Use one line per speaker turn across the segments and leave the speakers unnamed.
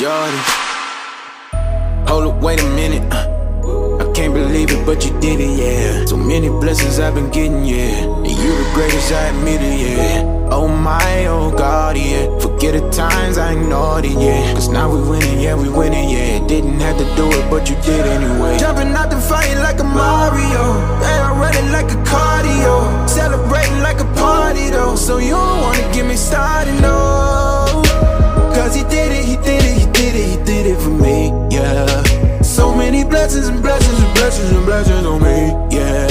Jordan. But you did it, yeah. So many blessings I've been getting, yeah. And you the greatest, I admit it, yeah. Oh my, oh God, yeah. Forget the times I ignored it, yeah. Cause now we winning, yeah, we winning, yeah. Didn't have to do it, but you did anyway. Jumping out the fight like a Mario. Yeah, I'm it like a cardio. Celebrating like a party, though. So you don't wanna get me started, no. Cause he did it, he did it, he did it, he did it for me, yeah. So many blessings and blessings blessings and blessings on me, yeah.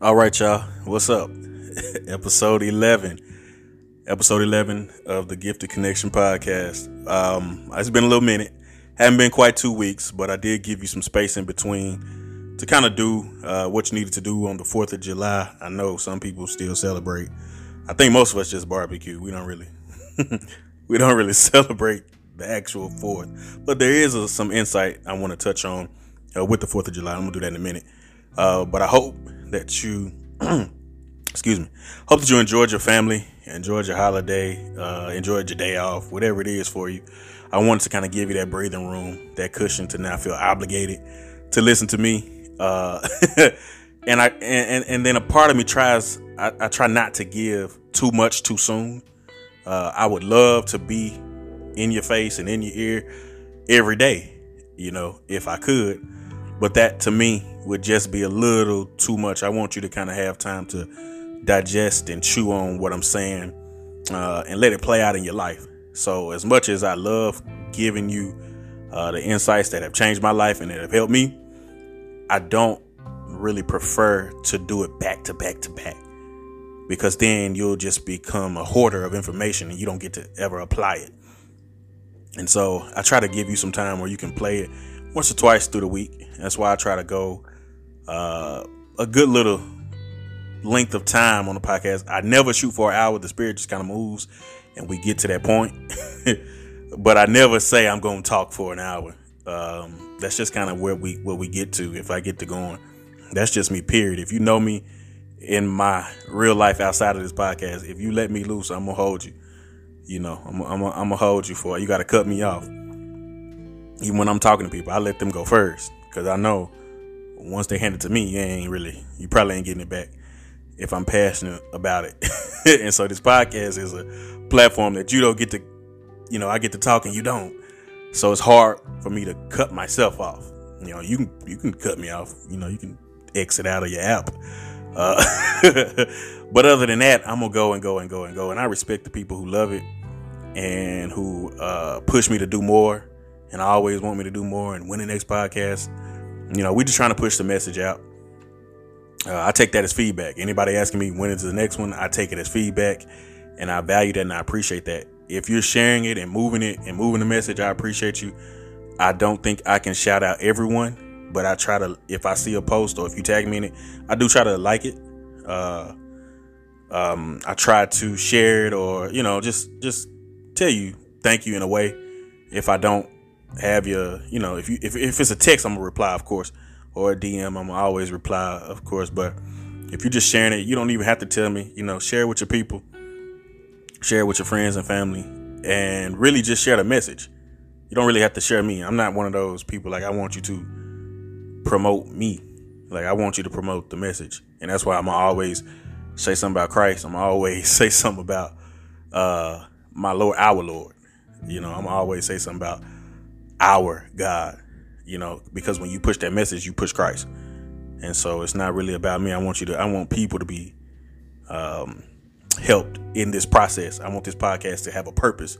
All right, y'all. What's up? Episode 11. Episode 11 of the Gifted Connection podcast. Um, it's been a little minute. Haven't been quite two weeks, but I did give you some space in between to kind of do uh, what you needed to do on the 4th of July. I know some people still celebrate. I think most of us just barbecue. We don't really we don't really celebrate the actual 4th. But there is a, some insight I want to touch on uh, with the 4th of July. I'm going to do that in a minute. Uh, but I hope that you, excuse me, hope that you enjoyed your family, enjoyed your holiday, uh, enjoyed your day off, whatever it is for you. I wanted to kind of give you that breathing room, that cushion to not feel obligated to listen to me. Uh, and I and, and then a part of me tries I, I try not to give too much too soon. Uh, I would love to be in your face and in your ear every day, you know, if I could. But that to me would just be a little too much. I want you to kind of have time to digest and chew on what I'm saying uh, and let it play out in your life. So, as much as I love giving you uh, the insights that have changed my life and that have helped me, I don't really prefer to do it back to back to back because then you'll just become a hoarder of information and you don't get to ever apply it. And so I try to give you some time where you can play it once or twice through the week. That's why I try to go uh, a good little length of time on the podcast. I never shoot for an hour. The spirit just kind of moves and we get to that point. but I never say I'm going to talk for an hour. Um, that's just kind of where we where we get to if I get to going. That's just me. Period. If you know me in my real life outside of this podcast, if you let me loose, I'm gonna hold you. You know, I'm I'm I'm gonna hold you for it. You got to cut me off. Even when I'm talking to people, I let them go first because I know once they hand it to me, you ain't really, you probably ain't getting it back if I'm passionate about it. and so this podcast is a platform that you don't get to, you know, I get to talk and you don't. So it's hard for me to cut myself off. You know, you can you can cut me off. You know, you can exit out of your app. Uh, but other than that, I'm gonna go and go and go and go. And I respect the people who love it and who uh, push me to do more. And I always want me to do more and win the next podcast. You know, we're just trying to push the message out. Uh, I take that as feedback. Anybody asking me when is the next one, I take it as feedback, and I value that and I appreciate that. If you're sharing it and moving it and moving the message, I appreciate you. I don't think I can shout out everyone, but I try to. If I see a post or if you tag me in it, I do try to like it. Uh, um, I try to share it or you know just just tell you thank you in a way. If I don't have your, you know, if you if, if it's a text, I'm gonna reply, of course, or a DM, I'm always reply, of course. But if you're just sharing it, you don't even have to tell me. You know, share it with your people, share it with your friends and family, and really just share the message. You don't really have to share me. I'm not one of those people like I want you to promote me. Like I want you to promote the message, and that's why I'm always say something about Christ. I'm always say something about uh, my Lord, our Lord. You know, I'm always say something about our God, you know, because when you push that message, you push Christ. And so it's not really about me. I want you to, I want people to be um, helped in this process. I want this podcast to have a purpose.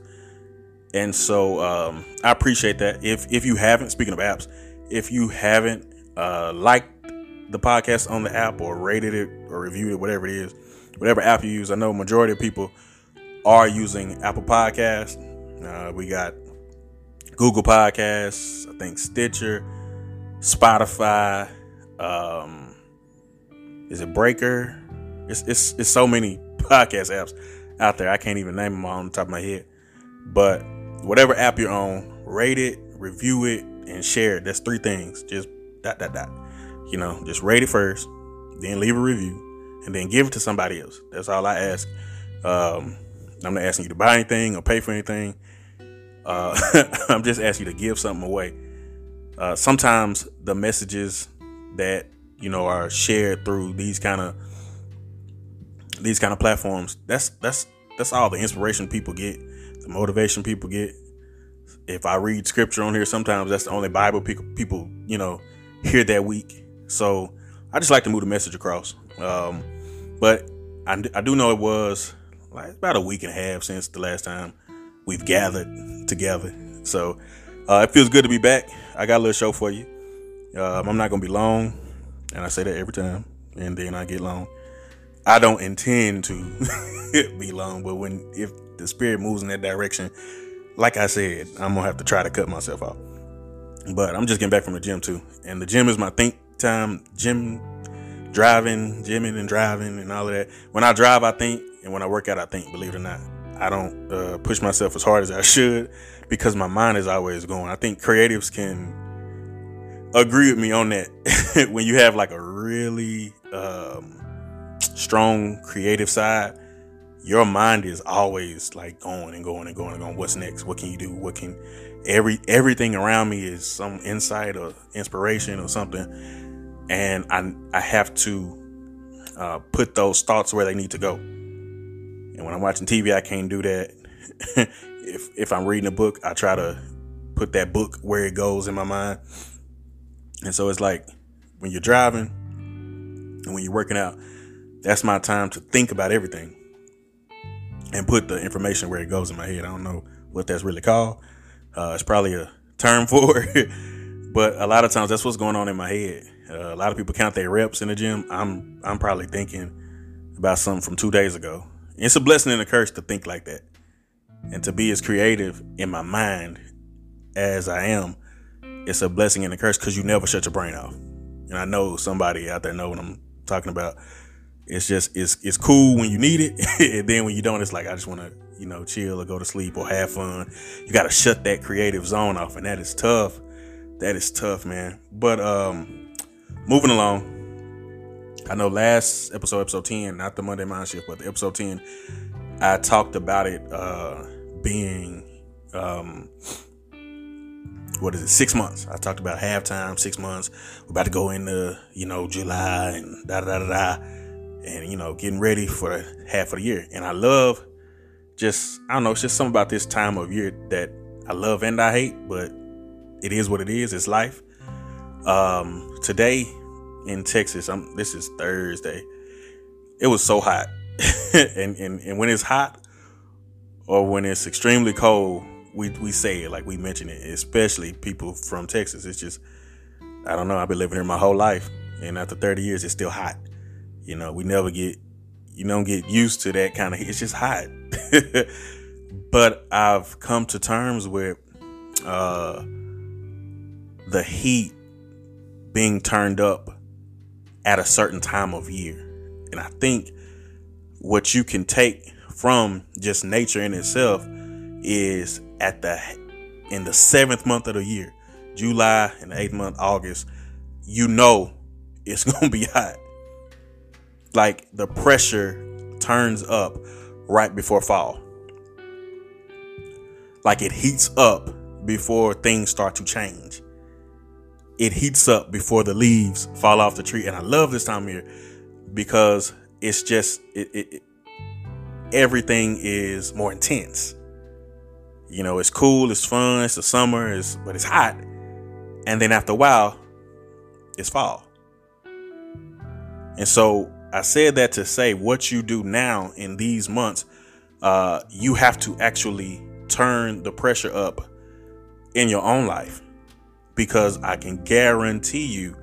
And so um, I appreciate that. If if you haven't, speaking of apps, if you haven't uh, liked the podcast on the app or rated it or reviewed it, whatever it is, whatever app you use, I know majority of people are using Apple Podcasts. Uh, we got Google Podcasts, I think Stitcher, Spotify, um, is it Breaker? It's, it's it's so many podcast apps out there. I can't even name them all on the top of my head. But whatever app you're on, rate it, review it, and share it. That's three things. Just dot dot dot. You know, just rate it first, then leave a review, and then give it to somebody else. That's all I ask. Um, I'm not asking you to buy anything or pay for anything. Uh, I'm just asking you to give something away. Uh, sometimes the messages that you know are shared through these kind of these kind of platforms that's that's that's all the inspiration people get the motivation people get. If i read scripture on here sometimes that's the only bible people you know hear that week. So i just like to move the message across. Um, but I, I do know it was like about a week and a half since the last time we've gathered together so uh, it feels good to be back. I got a little show for you. Um, I'm not gonna be long, and I say that every time, and then I get long. I don't intend to be long, but when if the spirit moves in that direction, like I said, I'm gonna have to try to cut myself off. But I'm just getting back from the gym too, and the gym is my think time. Gym, driving, gymming, and driving, and all of that. When I drive, I think, and when I work out, I think. Believe it or not, I don't uh, push myself as hard as I should because my mind is always going. I think creatives can agree with me on that. when you have like a really um, strong creative side, your mind is always like going and going and going and going. What's next? What can you do? What can every everything around me is some insight or inspiration or something, and I I have to uh, put those thoughts where they need to go. And when I'm watching TV, I can't do that. if if I'm reading a book, I try to put that book where it goes in my mind. And so it's like when you're driving and when you're working out, that's my time to think about everything and put the information where it goes in my head. I don't know what that's really called. Uh, it's probably a term for it, but a lot of times that's what's going on in my head. Uh, a lot of people count their reps in the gym. I'm I'm probably thinking about something from two days ago. It's a blessing and a curse to think like that and to be as creative in my mind as I am, it's a blessing and a curse because you never shut your brain off. And I know somebody out there know what I'm talking about. It's just it's it's cool when you need it, and then when you don't, it's like I just want to you know chill or go to sleep or have fun. You got to shut that creative zone off, and that is tough. That is tough, man. But um, moving along. I know last episode, episode 10, not the Monday Mind Shift, but the episode 10, I talked about it uh, being um, what is it? Six months. I talked about halftime, six months. We're about to go into you know July and da da da da, and you know getting ready for half of the year. And I love just I don't know. It's just something about this time of year that I love and I hate, but it is what it is. It's life. Um, today in Texas, I'm. This is Thursday. It was so hot and, and and when it's hot or when it's extremely cold, we we say it like we mention it, especially people from Texas. It's just I don't know. I've been living here my whole life, and after 30 years, it's still hot. You know, we never get you don't get used to that kind of. It's just hot. but I've come to terms with uh, the heat being turned up at a certain time of year, and I think what you can take from just nature in itself is at the in the seventh month of the year, July and the eighth month, August, you know it's gonna be hot. Like the pressure turns up right before fall. Like it heats up before things start to change. It heats up before the leaves fall off the tree. And I love this time of year because it's just it, it, it, everything is more intense. You know, it's cool, it's fun, it's the summer, it's but it's hot. And then after a while, it's fall. And so I said that to say what you do now in these months, uh, you have to actually turn the pressure up in your own life because I can guarantee you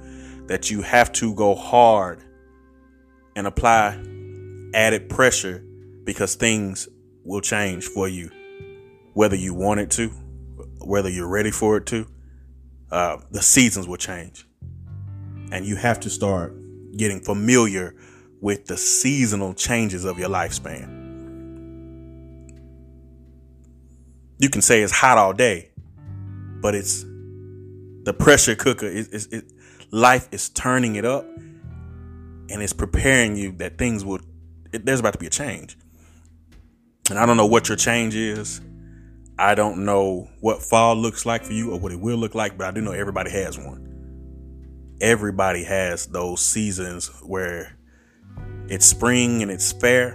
that you have to go hard and apply added pressure because things will change for you, whether you want it to, whether you're ready for it to. Uh, the seasons will change. and you have to start getting familiar with the seasonal changes of your lifespan. You can say it's hot all day, but it's the pressure cooker. It, it, life is turning it up and it's preparing you that things will, it, there's about to be a change. And I don't know what your change is. I don't know what fall looks like for you or what it will look like, but I do know everybody has one. Everybody has those seasons where it's spring and it's fair,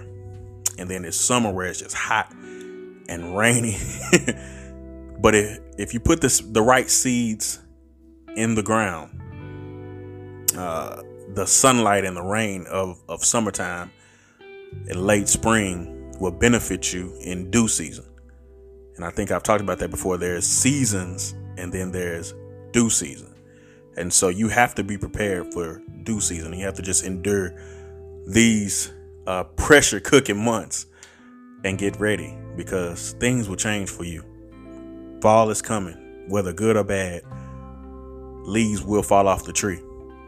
and then it's summer where it's just hot and rainy. but if if you put this the right seeds in the ground, uh, the sunlight and the rain of of summertime and late spring will benefit you in due season. And I think I've talked about that before. There's seasons and then there's due season. And so you have to be prepared for due season. You have to just endure these uh, pressure cooking months and get ready because things will change for you. Fall is coming, whether good or bad. Leaves will fall off the tree.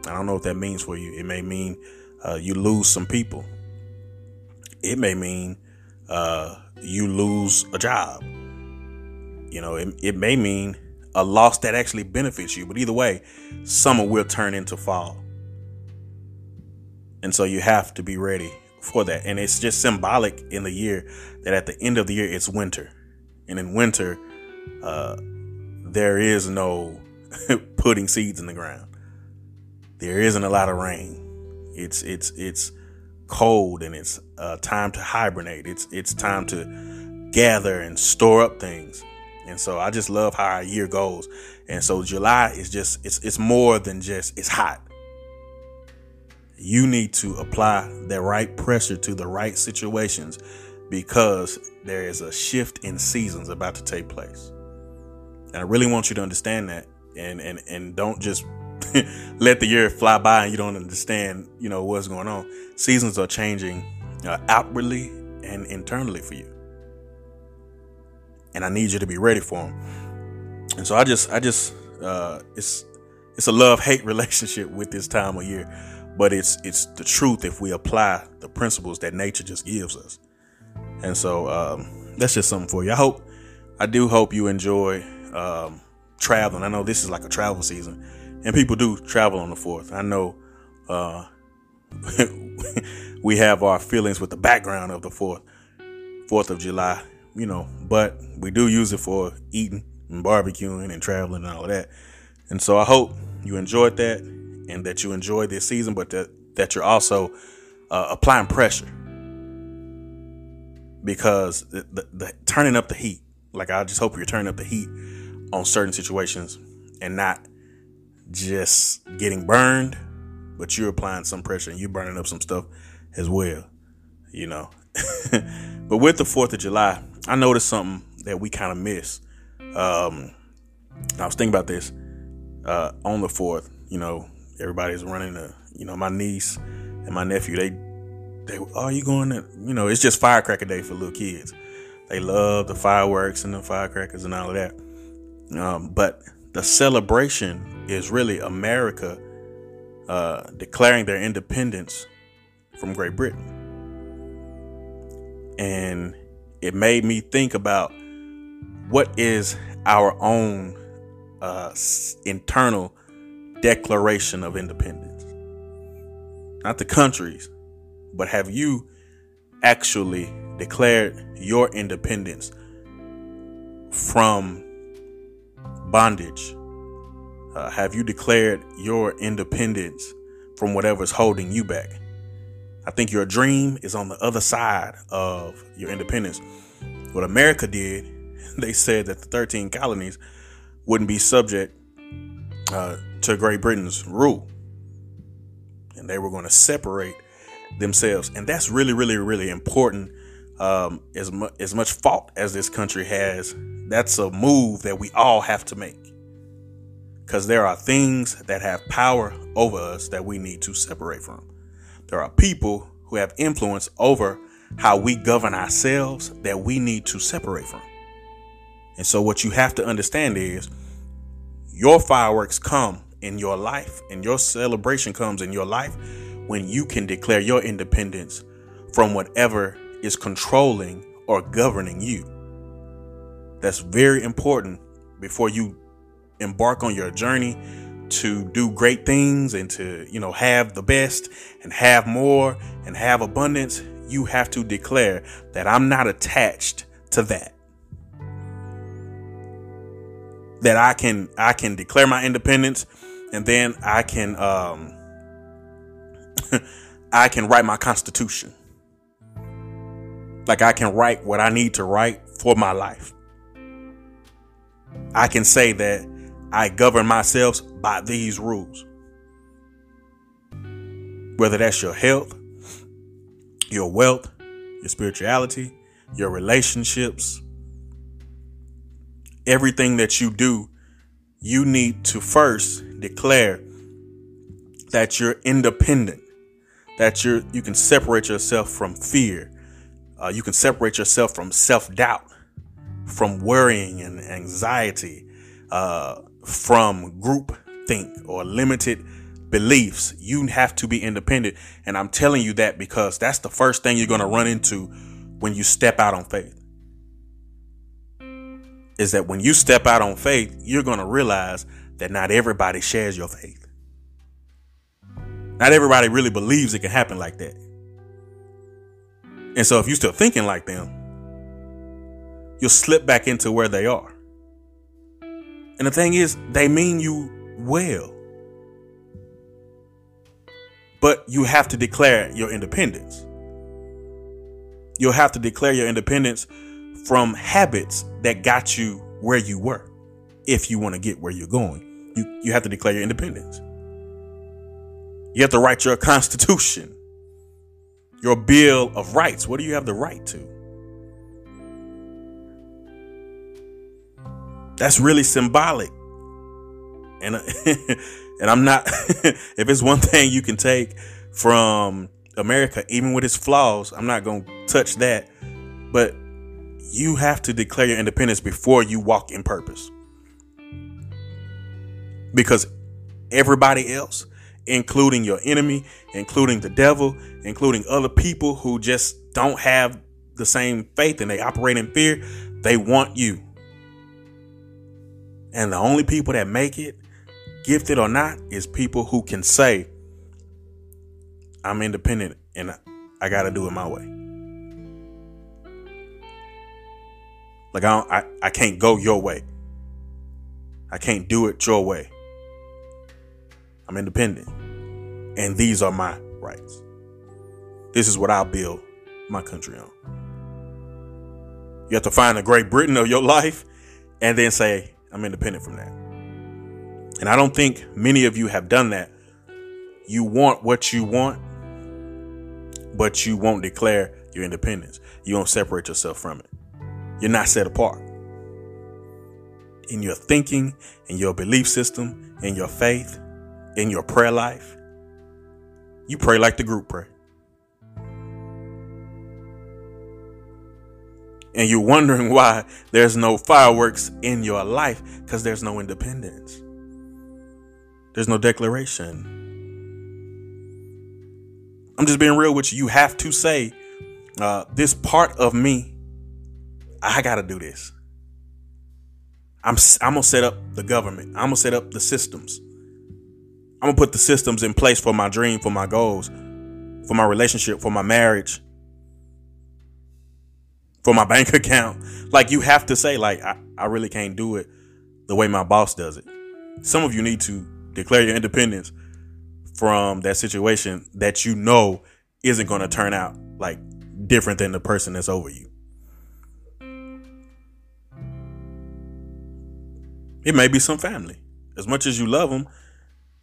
I don't know what that means for you. It may mean uh, you lose some people. It may mean uh, you lose a job. You know, it, it may mean a loss that actually benefits you. But either way, summer will turn into fall. And so you have to be ready for that. And it's just symbolic in the year that at the end of the year, it's winter. And in winter, uh, there is no putting seeds in the ground. There isn't a lot of rain. It's it's it's cold and it's uh, time to hibernate. It's it's time to gather and store up things. And so I just love how our year goes. And so July is just it's it's more than just it's hot you need to apply the right pressure to the right situations because there is a shift in seasons about to take place. And I really want you to understand that and and and don't just let the year fly by and you don't understand, you know, what's going on. Seasons are changing uh, outwardly and internally for you. And I need you to be ready for them. And so I just I just uh it's it's a love hate relationship with this time of year but it's it's the truth if we apply the principles that nature just gives us. And so um, that's just something for you. I hope, I do hope you enjoy um, traveling. I know this is like a travel season, and people do travel on the fourth. I know uh, we have our feelings with the background of the fourth, Fourth of July, you know, but we do use it for eating and barbecuing and traveling and all of that. And so I hope you enjoyed that and that you enjoy this season, but that, that you're also uh, applying pressure because the, the, the, turning up the heat. Like I just hope you're turning up the heat on certain situations and not just getting burned, but you're applying some pressure and you're burning up some stuff as well. You know. but with the Fourth of July, I noticed something that we kind of miss. Um, I was thinking about this uh, on the fourth. You know, everybody's running you know my niece and my nephew they they are oh, you going to you know it's just firecracker day for little kids they love the fireworks and the firecrackers and all of that um, but the celebration is really america uh, declaring their independence from great britain and it made me think about what is our own uh, internal Declaration of Independence. Not the countries, but have you actually declared your independence from bondage? Uh, have you declared your independence from whatever's holding you back? I think your dream is on the other side of your independence. What America did, they said that the 13 colonies wouldn't be subject uh, to Great Britain's rule. And they were going to separate themselves. And that's really, really, really important. Um, as, mu- as much fault as this country has, that's a move that we all have to make. Because there are things that have power over us that we need to separate from. There are people who have influence over how we govern ourselves that we need to separate from. And so, what you have to understand is your fireworks come in your life and your celebration comes in your life when you can declare your independence from whatever is controlling or governing you. That's very important before you embark on your journey to do great things and to, you know, have the best and have more and have abundance. You have to declare that I'm not attached to that. That I can I can declare my independence and then I can um I can write my constitution. Like I can write what I need to write for my life. I can say that I govern myself by these rules. Whether that's your health, your wealth, your spirituality, your relationships, everything that you do, you need to first declare that you're independent, that you're you can separate yourself from fear, uh, you can separate yourself from self doubt, from worrying and anxiety, uh, from group think or limited beliefs. You have to be independent. And I'm telling you that because that's the first thing you're going to run into when you step out on faith. Is that when you step out on faith, you're going to realize that not everybody shares your faith. Not everybody really believes it can happen like that. And so if you're still thinking like them, you'll slip back into where they are. And the thing is, they mean you well. But you have to declare your independence. You'll have to declare your independence from habits that got you where you were. If you want to get where you're going, you, you have to declare your independence. You have to write your constitution, your bill of rights. What do you have the right to? That's really symbolic. And uh, and I'm not if it's one thing you can take from America even with its flaws, I'm not going to touch that. But you have to declare your independence before you walk in purpose. Because everybody else, including your enemy, including the devil, including other people who just don't have the same faith and they operate in fear, they want you. And the only people that make it, gifted or not, is people who can say, I'm independent and I got to do it my way. Like I, I I can't go your way. I can't do it your way. I'm independent. And these are my rights. This is what I'll build my country on. You have to find the Great Britain of your life and then say, I'm independent from that. And I don't think many of you have done that. You want what you want, but you won't declare your independence. You won't separate yourself from it. You're not set apart. In your thinking, in your belief system, in your faith, in your prayer life, you pray like the group pray. And you're wondering why there's no fireworks in your life because there's no independence. There's no declaration. I'm just being real with you. You have to say, uh, this part of me, I got to do this. I'm, I'm going to set up the government. I'm going to set up the systems. I'm going to put the systems in place for my dream, for my goals, for my relationship, for my marriage, for my bank account. Like you have to say, like, I, I really can't do it the way my boss does it. Some of you need to declare your independence from that situation that you know isn't going to turn out like different than the person that's over you. It may be some family. As much as you love them,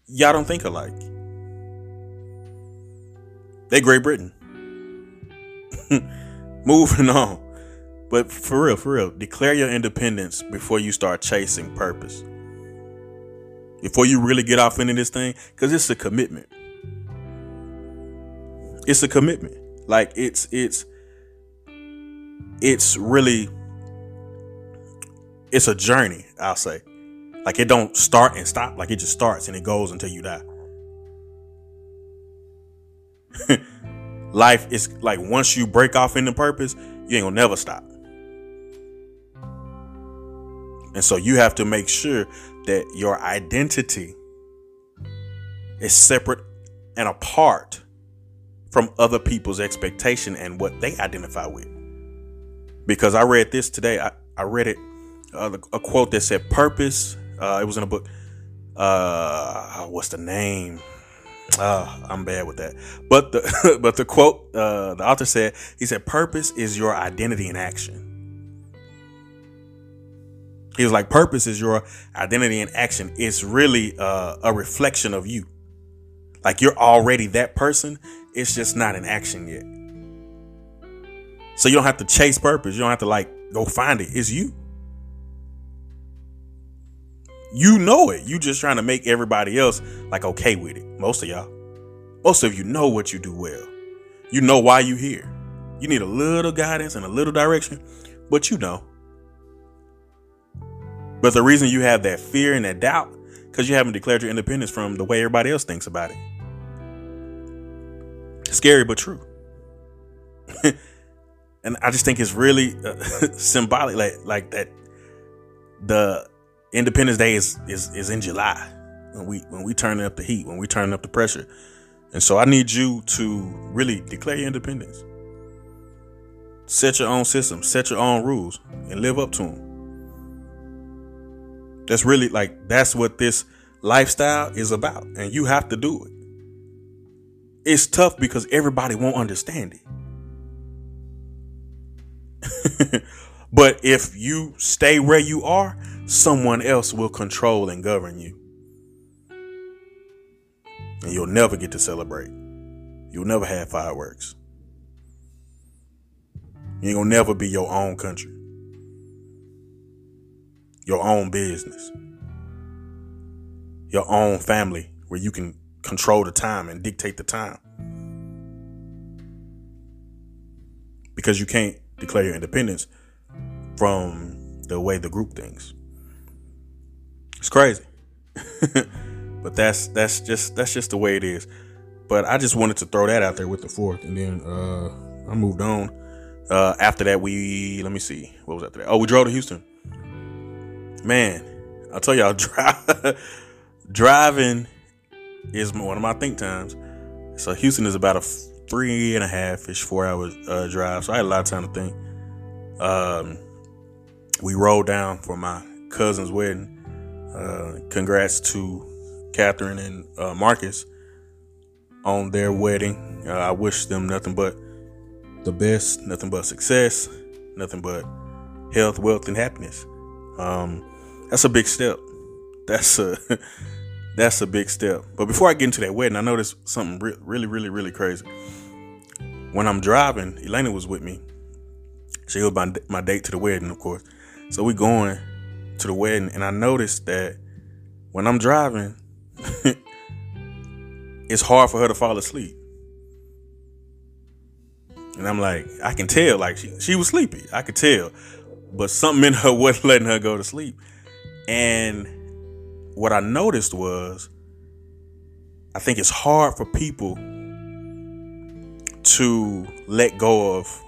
y'all don't think alike. They Great Britain. Moving on. But for real, for real, declare your independence before you start chasing purpose. Before you really get off into this thing, because it's a commitment. It's a commitment. Like it's it's it's really it's a journey, I'll say. Like it don't start and stop. Like it just starts and it goes until you die. Life is like once you break off into purpose, you ain't gonna never stop. And so you have to make sure that your identity is separate and apart from other people's expectation and what they identify with. Because I read this today, I, I read it, uh, a quote that said, Purpose, uh, it was in a book. Uh, what's the name? Uh, I'm bad with that. But the but the quote uh, the author said he said purpose is your identity in action. He was like purpose is your identity in action. It's really uh, a reflection of you. Like you're already that person. It's just not in action yet. So you don't have to chase purpose. You don't have to like go find it. It's you. You know it. You just trying to make everybody else like okay with it. Most of y'all. Most of you know what you do well. You know why you here. You need a little guidance and a little direction, but you know. But the reason you have that fear and that doubt, because you haven't declared your independence from the way everybody else thinks about it. Scary but true. and I just think it's really uh, symbolic, like like that. The Independence Day is is is in July when we when we turning up the heat, when we turning up the pressure, and so I need you to really declare your independence. Set your own system, set your own rules, and live up to them. That's really like that's what this lifestyle is about, and you have to do it. It's tough because everybody won't understand it. but if you stay where you are, someone else will control and govern you. And you'll never get to celebrate. You'll never have fireworks. You ain't gonna never be your own country, your own business, your own family where you can control the time and dictate the time. Because you can't declare your independence from the way the group thinks. It's crazy. but that's that's just that's just the way it is. But I just wanted to throw that out there with the fourth, and then uh, I moved on. Uh, after that, we let me see what was after that. Oh, we drove to Houston. Man, I'll tell y'all, drive, driving is one of my think times. So Houston is about a three and a half ish, four hour uh, drive. So I had a lot of time to think. Um, we rode down for my cousin's wedding. Uh, congrats to Catherine and uh, Marcus on their wedding. Uh, I wish them nothing but the best, nothing but success, nothing but health, wealth, and happiness. Um, that's a big step. That's a that's a big step. But before I get into that wedding, I noticed something re- really, really, really crazy. When I'm driving, Elena was with me. She was my my date to the wedding, of course. So we going to the wedding, and I noticed that when I'm driving, it's hard for her to fall asleep. And I'm like, I can tell, like she she was sleepy. I could tell. But something in her wasn't letting her go to sleep. And what I noticed was I think it's hard for people to let go of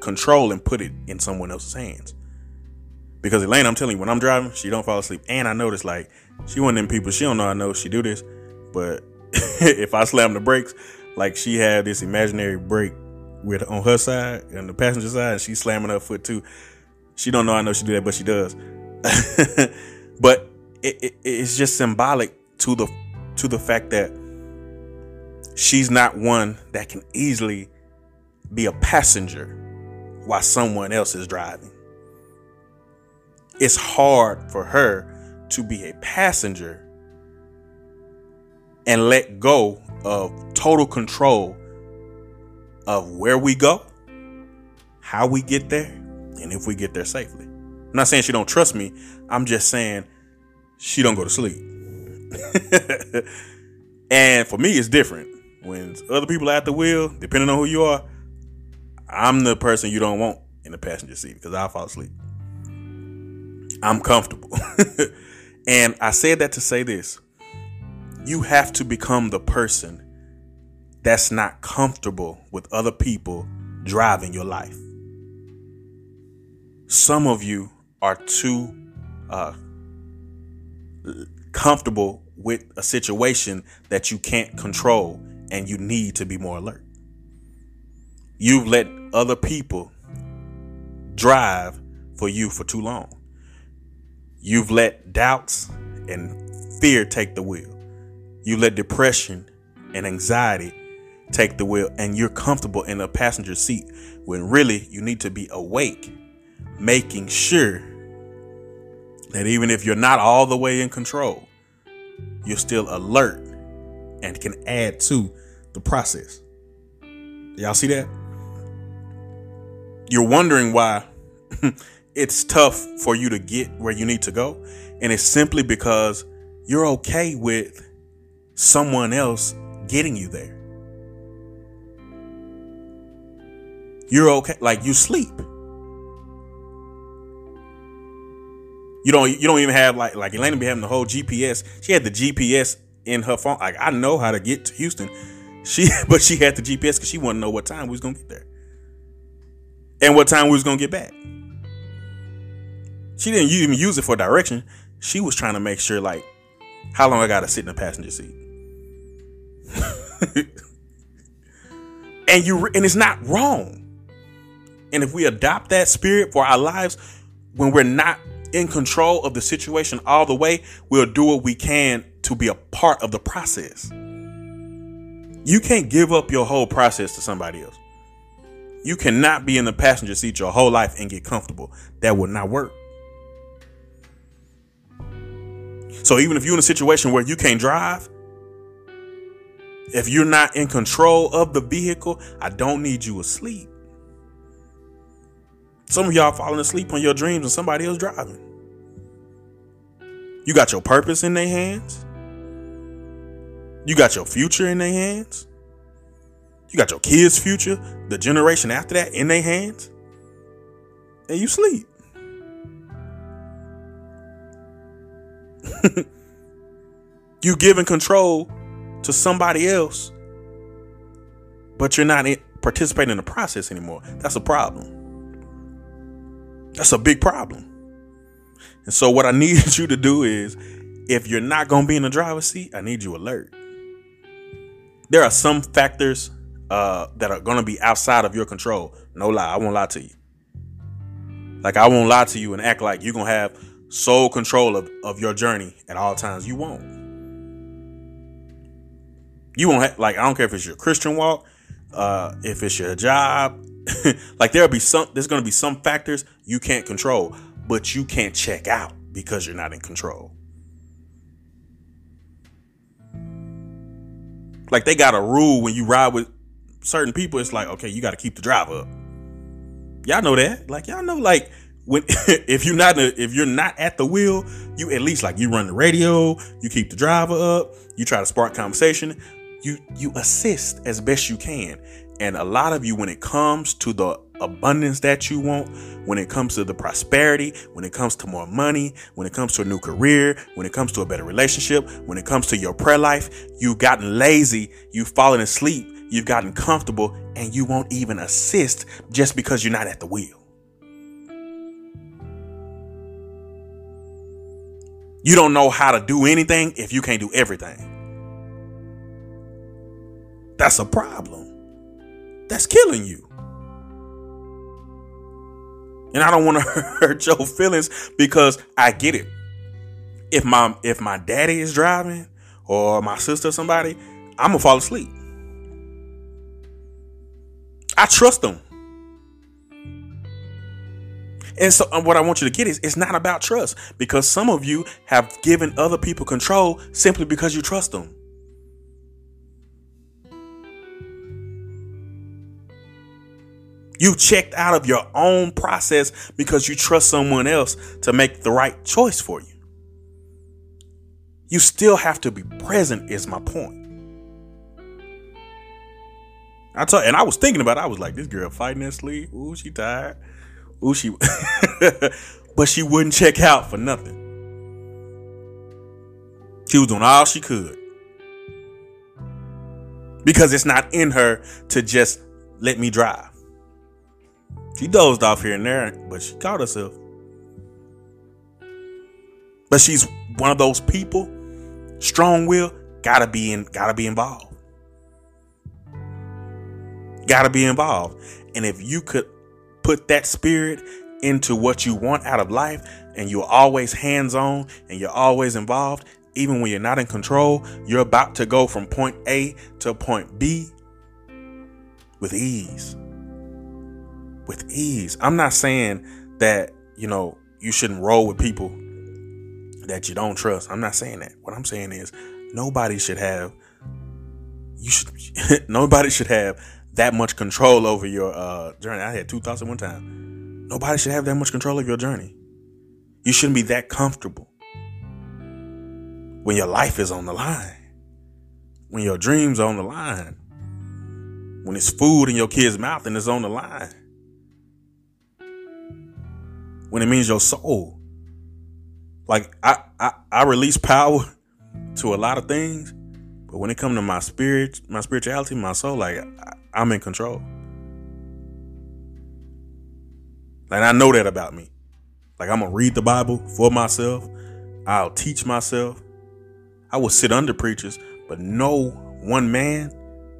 control and put it in someone else's hands. Because Elaine, I'm telling you, when I'm driving, she don't fall asleep. And I notice like she one of them people, she don't know I know she do this, but if I slam the brakes, like she had this imaginary brake with on her side and the passenger side, and she's slamming her foot too. She don't know I know she do that, but she does. but it, it, it's just symbolic to the to the fact that she's not one that can easily be a passenger while someone else is driving. It's hard for her to be a passenger and let go of total control of where we go, how we get there, and if we get there safely. I'm not saying she don't trust me. I'm just saying she don't go to sleep. and for me, it's different. When other people are at the wheel, depending on who you are, I'm the person you don't want in the passenger seat because I'll fall asleep. I'm comfortable. And I said that to say this you have to become the person that's not comfortable with other people driving your life. Some of you are too uh, comfortable with a situation that you can't control and you need to be more alert. You've let other people drive for you for too long. You've let doubts and fear take the wheel. You let depression and anxiety take the wheel, and you're comfortable in a passenger seat when really you need to be awake, making sure that even if you're not all the way in control, you're still alert and can add to the process. Y'all see that? You're wondering why it's tough for you to get where you need to go. And it's simply because you're okay with someone else getting you there. You're okay, like you sleep. You don't you don't even have like like Elena be having the whole GPS. She had the GPS in her phone. Like I know how to get to Houston. She but she had the GPS because she wanted to know what time we was gonna get there. And what time we was gonna get back. She didn't even use it for direction. She was trying to make sure like how long I gotta sit in the passenger seat. and you and it's not wrong. And if we adopt that spirit for our lives, when we're not in control of the situation all the way, we'll do what we can to be a part of the process. You can't give up your whole process to somebody else. You cannot be in the passenger seat your whole life and get comfortable. That would not work. So even if you're in a situation where you can't drive, if you're not in control of the vehicle, I don't need you asleep. Some of y'all falling asleep on your dreams and somebody else driving. You got your purpose in their hands. You got your future in their hands. You got your kids' future, the generation after that in their hands. And you sleep. you giving control to somebody else, but you're not participating in the process anymore. That's a problem. That's a big problem. And so, what I need you to do is if you're not going to be in the driver's seat, I need you alert. There are some factors uh, that are going to be outside of your control. No lie. I won't lie to you. Like, I won't lie to you and act like you're going to have sole control of, of your journey at all times. You won't. You won't have, like, I don't care if it's your Christian walk, uh, if it's your job, like there'll be some there's going to be some factors you can't control, but you can't check out because you're not in control. Like they got a rule when you ride with certain people, it's like, okay, you got to keep the drive up. Y'all know that. Like y'all know like when if you're not a, if you're not at the wheel, you at least like you run the radio, you keep the driver up, you try to spark conversation, you you assist as best you can. And a lot of you, when it comes to the abundance that you want, when it comes to the prosperity, when it comes to more money, when it comes to a new career, when it comes to a better relationship, when it comes to your prayer life, you've gotten lazy, you've fallen asleep, you've gotten comfortable, and you won't even assist just because you're not at the wheel. You don't know how to do anything if you can't do everything. That's a problem that's killing you. And I don't want to hurt your feelings because I get it. If my if my daddy is driving or my sister or somebody, I'm gonna fall asleep. I trust them. And so what I want you to get is it's not about trust because some of you have given other people control simply because you trust them. You checked out of your own process because you trust someone else to make the right choice for you. You still have to be present, is my point. I told, and I was thinking about. It, I was like, this girl fighting in sleep. Ooh, she tired. Ooh, she. but she wouldn't check out for nothing. She was doing all she could. Because it's not in her to just let me drive. She dozed off here and there, but she caught herself. But she's one of those people, strong will, gotta be in, gotta be involved. Gotta be involved. And if you could put that spirit into what you want out of life and you're always hands on and you're always involved, even when you're not in control, you're about to go from point A to point B with ease. With ease. I'm not saying that, you know, you shouldn't roll with people that you don't trust. I'm not saying that. What I'm saying is nobody should have you should nobody should have that much control over your uh, journey. I had two thoughts at one time. Nobody should have that much control of your journey. You shouldn't be that comfortable when your life is on the line, when your dreams are on the line, when it's food in your kid's mouth and it's on the line, when it means your soul. Like I, I, I release power to a lot of things, but when it comes to my spirit, my spirituality, my soul, like I, I'm in control. And I know that about me. Like I'm gonna read the Bible for myself. I'll teach myself. I will sit under preachers, but no one man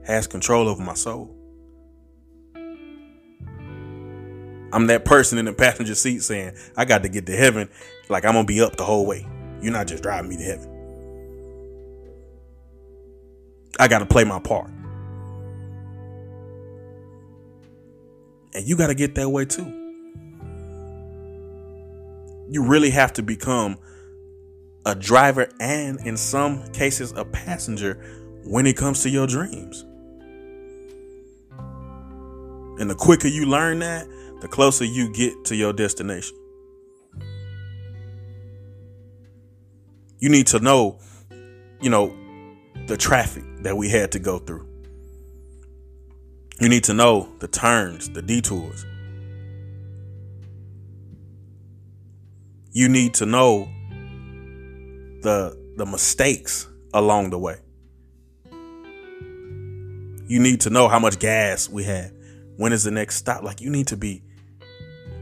has control over my soul. I'm that person in the passenger seat saying, I got to get to heaven. Like I'm gonna be up the whole way. You're not just driving me to heaven. I got to play my part. And you got to get that way too. You really have to become a driver and, in some cases, a passenger when it comes to your dreams. And the quicker you learn that, the closer you get to your destination. You need to know, you know, the traffic that we had to go through. You need to know the turns, the detours. You need to know the the mistakes along the way. You need to know how much gas we have. When is the next stop? Like you need to be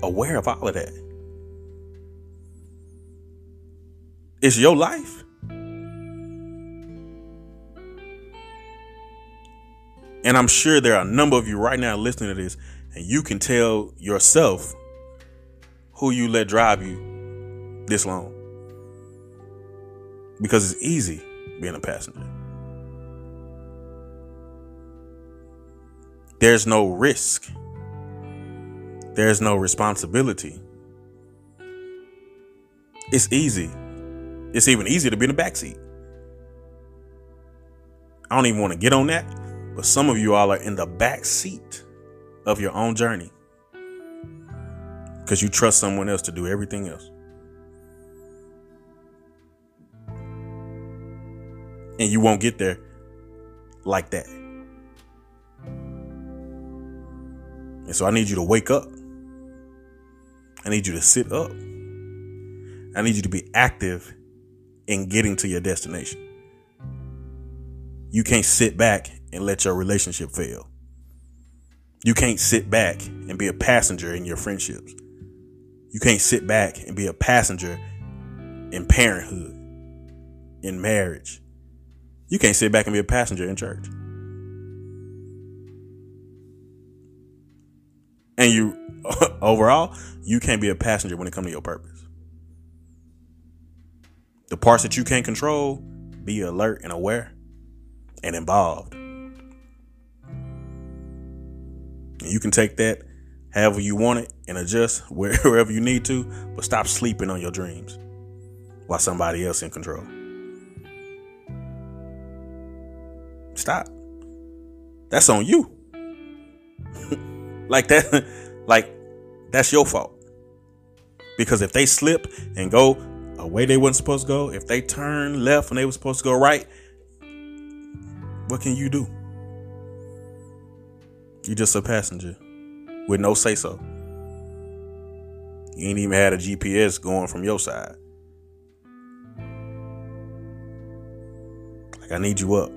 aware of all of that. It's your life. And I'm sure there are a number of you right now listening to this, and you can tell yourself who you let drive you this long. Because it's easy being a passenger. There's no risk. There's no responsibility. It's easy. It's even easier to be in the back seat. I don't even want to get on that but some of you all are in the back seat of your own journey because you trust someone else to do everything else. And you won't get there like that. And so I need you to wake up. I need you to sit up. I need you to be active in getting to your destination. You can't sit back and let your relationship fail. You can't sit back and be a passenger in your friendships. You can't sit back and be a passenger in parenthood, in marriage. You can't sit back and be a passenger in church. And you, overall, you can't be a passenger when it comes to your purpose. The parts that you can't control, be alert and aware and involved. And you can take that however you want it and adjust wherever you need to, but stop sleeping on your dreams while somebody else in control. Stop. That's on you. like that like that's your fault. Because if they slip and go a way they wasn't supposed to go, if they turn left when they were supposed to go right, what can you do? You're just a passenger with no say so. You ain't even had a GPS going from your side. Like I need you up.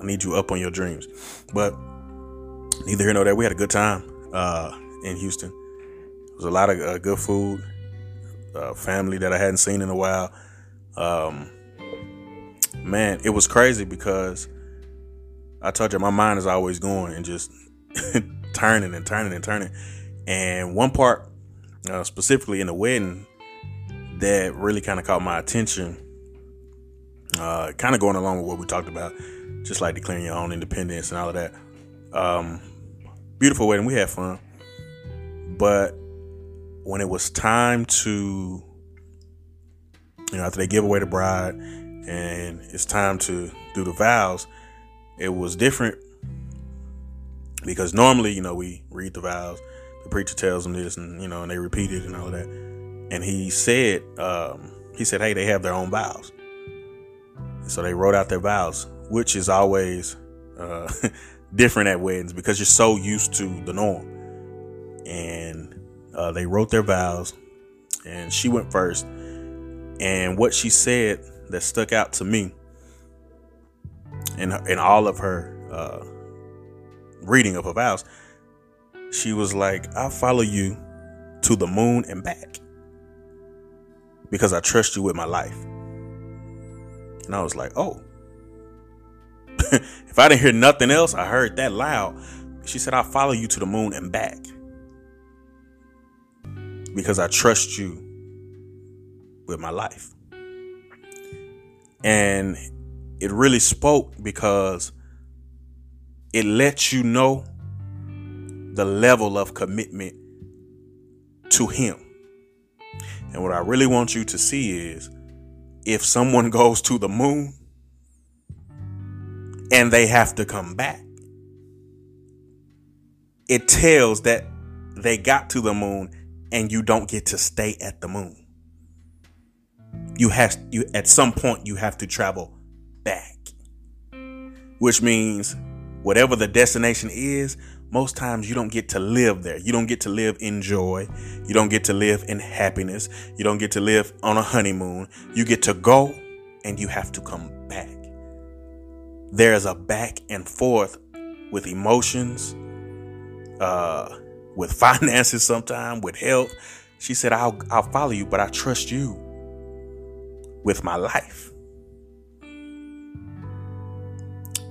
I need you up on your dreams. But neither here nor there. We had a good time uh, in Houston. There was a lot of uh, good food, uh, family that I hadn't seen in a while. Um, man, it was crazy because I told you my mind is always going and just turning and turning and turning. And one part, uh, specifically in the wedding, that really kind of caught my attention, uh, kind of going along with what we talked about, just like declaring your own independence and all of that. Um, beautiful wedding, we had fun, but when it was time to, you know, after they give away the bride and it's time to do the vows, it was different because normally, you know, we read the vows, the preacher tells them this, and you know, and they repeat it and all that. And he said, um, he said, hey, they have their own vows. So they wrote out their vows, which is always uh, different at weddings because you're so used to the norm. And uh, they wrote their vows, and she went first. And what she said that stuck out to me in in all of her uh, reading of her vows, she was like, "I'll follow you to the moon and back because I trust you with my life." And I was like, "Oh." if I didn't hear nothing else, I heard that loud. She said, I'll follow you to the moon and back because I trust you with my life. And it really spoke because it lets you know the level of commitment to Him. And what I really want you to see is if someone goes to the moon and they have to come back, it tells that they got to the moon and you don't get to stay at the moon. You have you at some point you have to travel back. Which means whatever the destination is, most times you don't get to live there. You don't get to live in joy. You don't get to live in happiness. You don't get to live on a honeymoon. You get to go and you have to come back. There's a back and forth with emotions, uh, with finances sometime, with health. She said, I'll, I'll follow you, but I trust you with my life.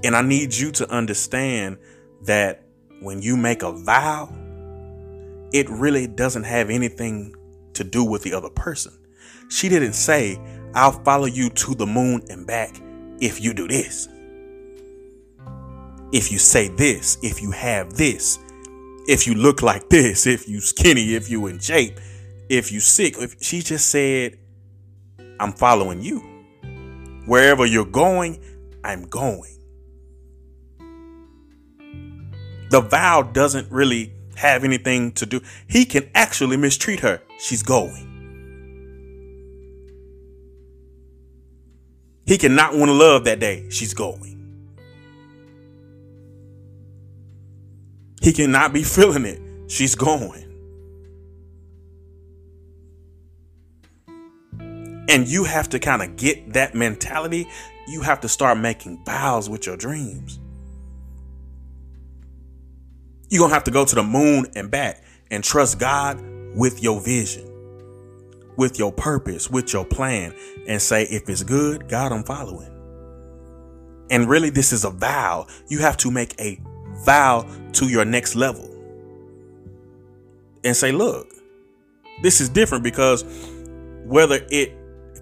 And I need you to understand that when you make a vow, it really doesn't have anything to do with the other person. She didn't say, I'll follow you to the moon and back if you do this. If you say this, if you have this, if you look like this, if you skinny, if you in shape, if you sick. If she just said, I'm following you. Wherever you're going, I'm going. The vow doesn't really have anything to do. He can actually mistreat her. She's going. He cannot want to love that day. She's going. He cannot be feeling it. She's going. And you have to kind of get that mentality. You have to start making vows with your dreams. You're going to have to go to the moon and back and trust God with your vision, with your purpose, with your plan, and say, if it's good, God, I'm following. And really, this is a vow. You have to make a vow to your next level and say, look, this is different because whether it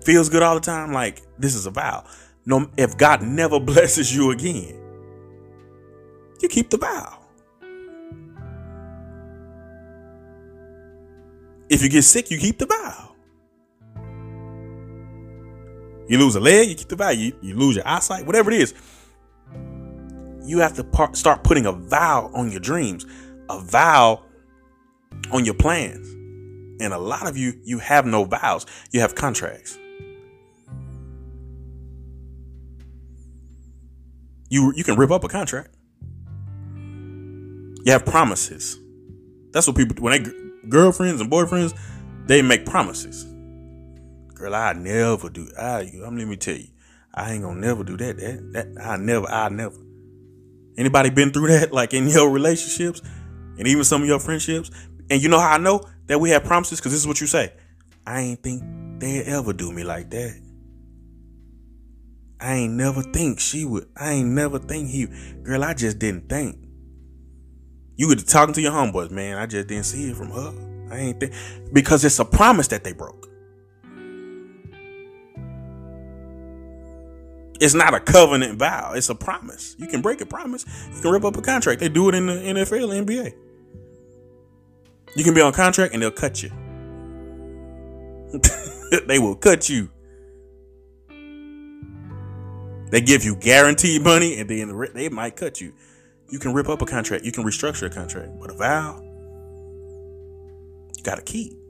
feels good all the time, like this is a vow. No, if God never blesses you again, you keep the vow. If you get sick, you keep the vow. You lose a leg, you keep the vow. You, you lose your eyesight, whatever it is. You have to par- start putting a vow on your dreams, a vow on your plans. And a lot of you, you have no vows, you have contracts. You, you can rip up a contract. You have promises. That's what people, when they girlfriends and boyfriends, they make promises. Girl, I never do. I, I'm let me tell you, I ain't gonna never do that. That that I never, I never. Anybody been through that, like in your relationships, and even some of your friendships? And you know how I know that we have promises because this is what you say. I ain't think they ever do me like that. I ain't never think she would. I ain't never think he. Girl, I just didn't think. You could talking to your homeboys, man. I just didn't see it from her. I ain't think because it's a promise that they broke. It's not a covenant vow. It's a promise. You can break a promise. You can rip up a contract. They do it in the NFL NBA. You can be on contract and they'll cut you. they will cut you. They give you guaranteed money and then they might cut you. You can rip up a contract. You can restructure a contract. But a vow, you got to keep.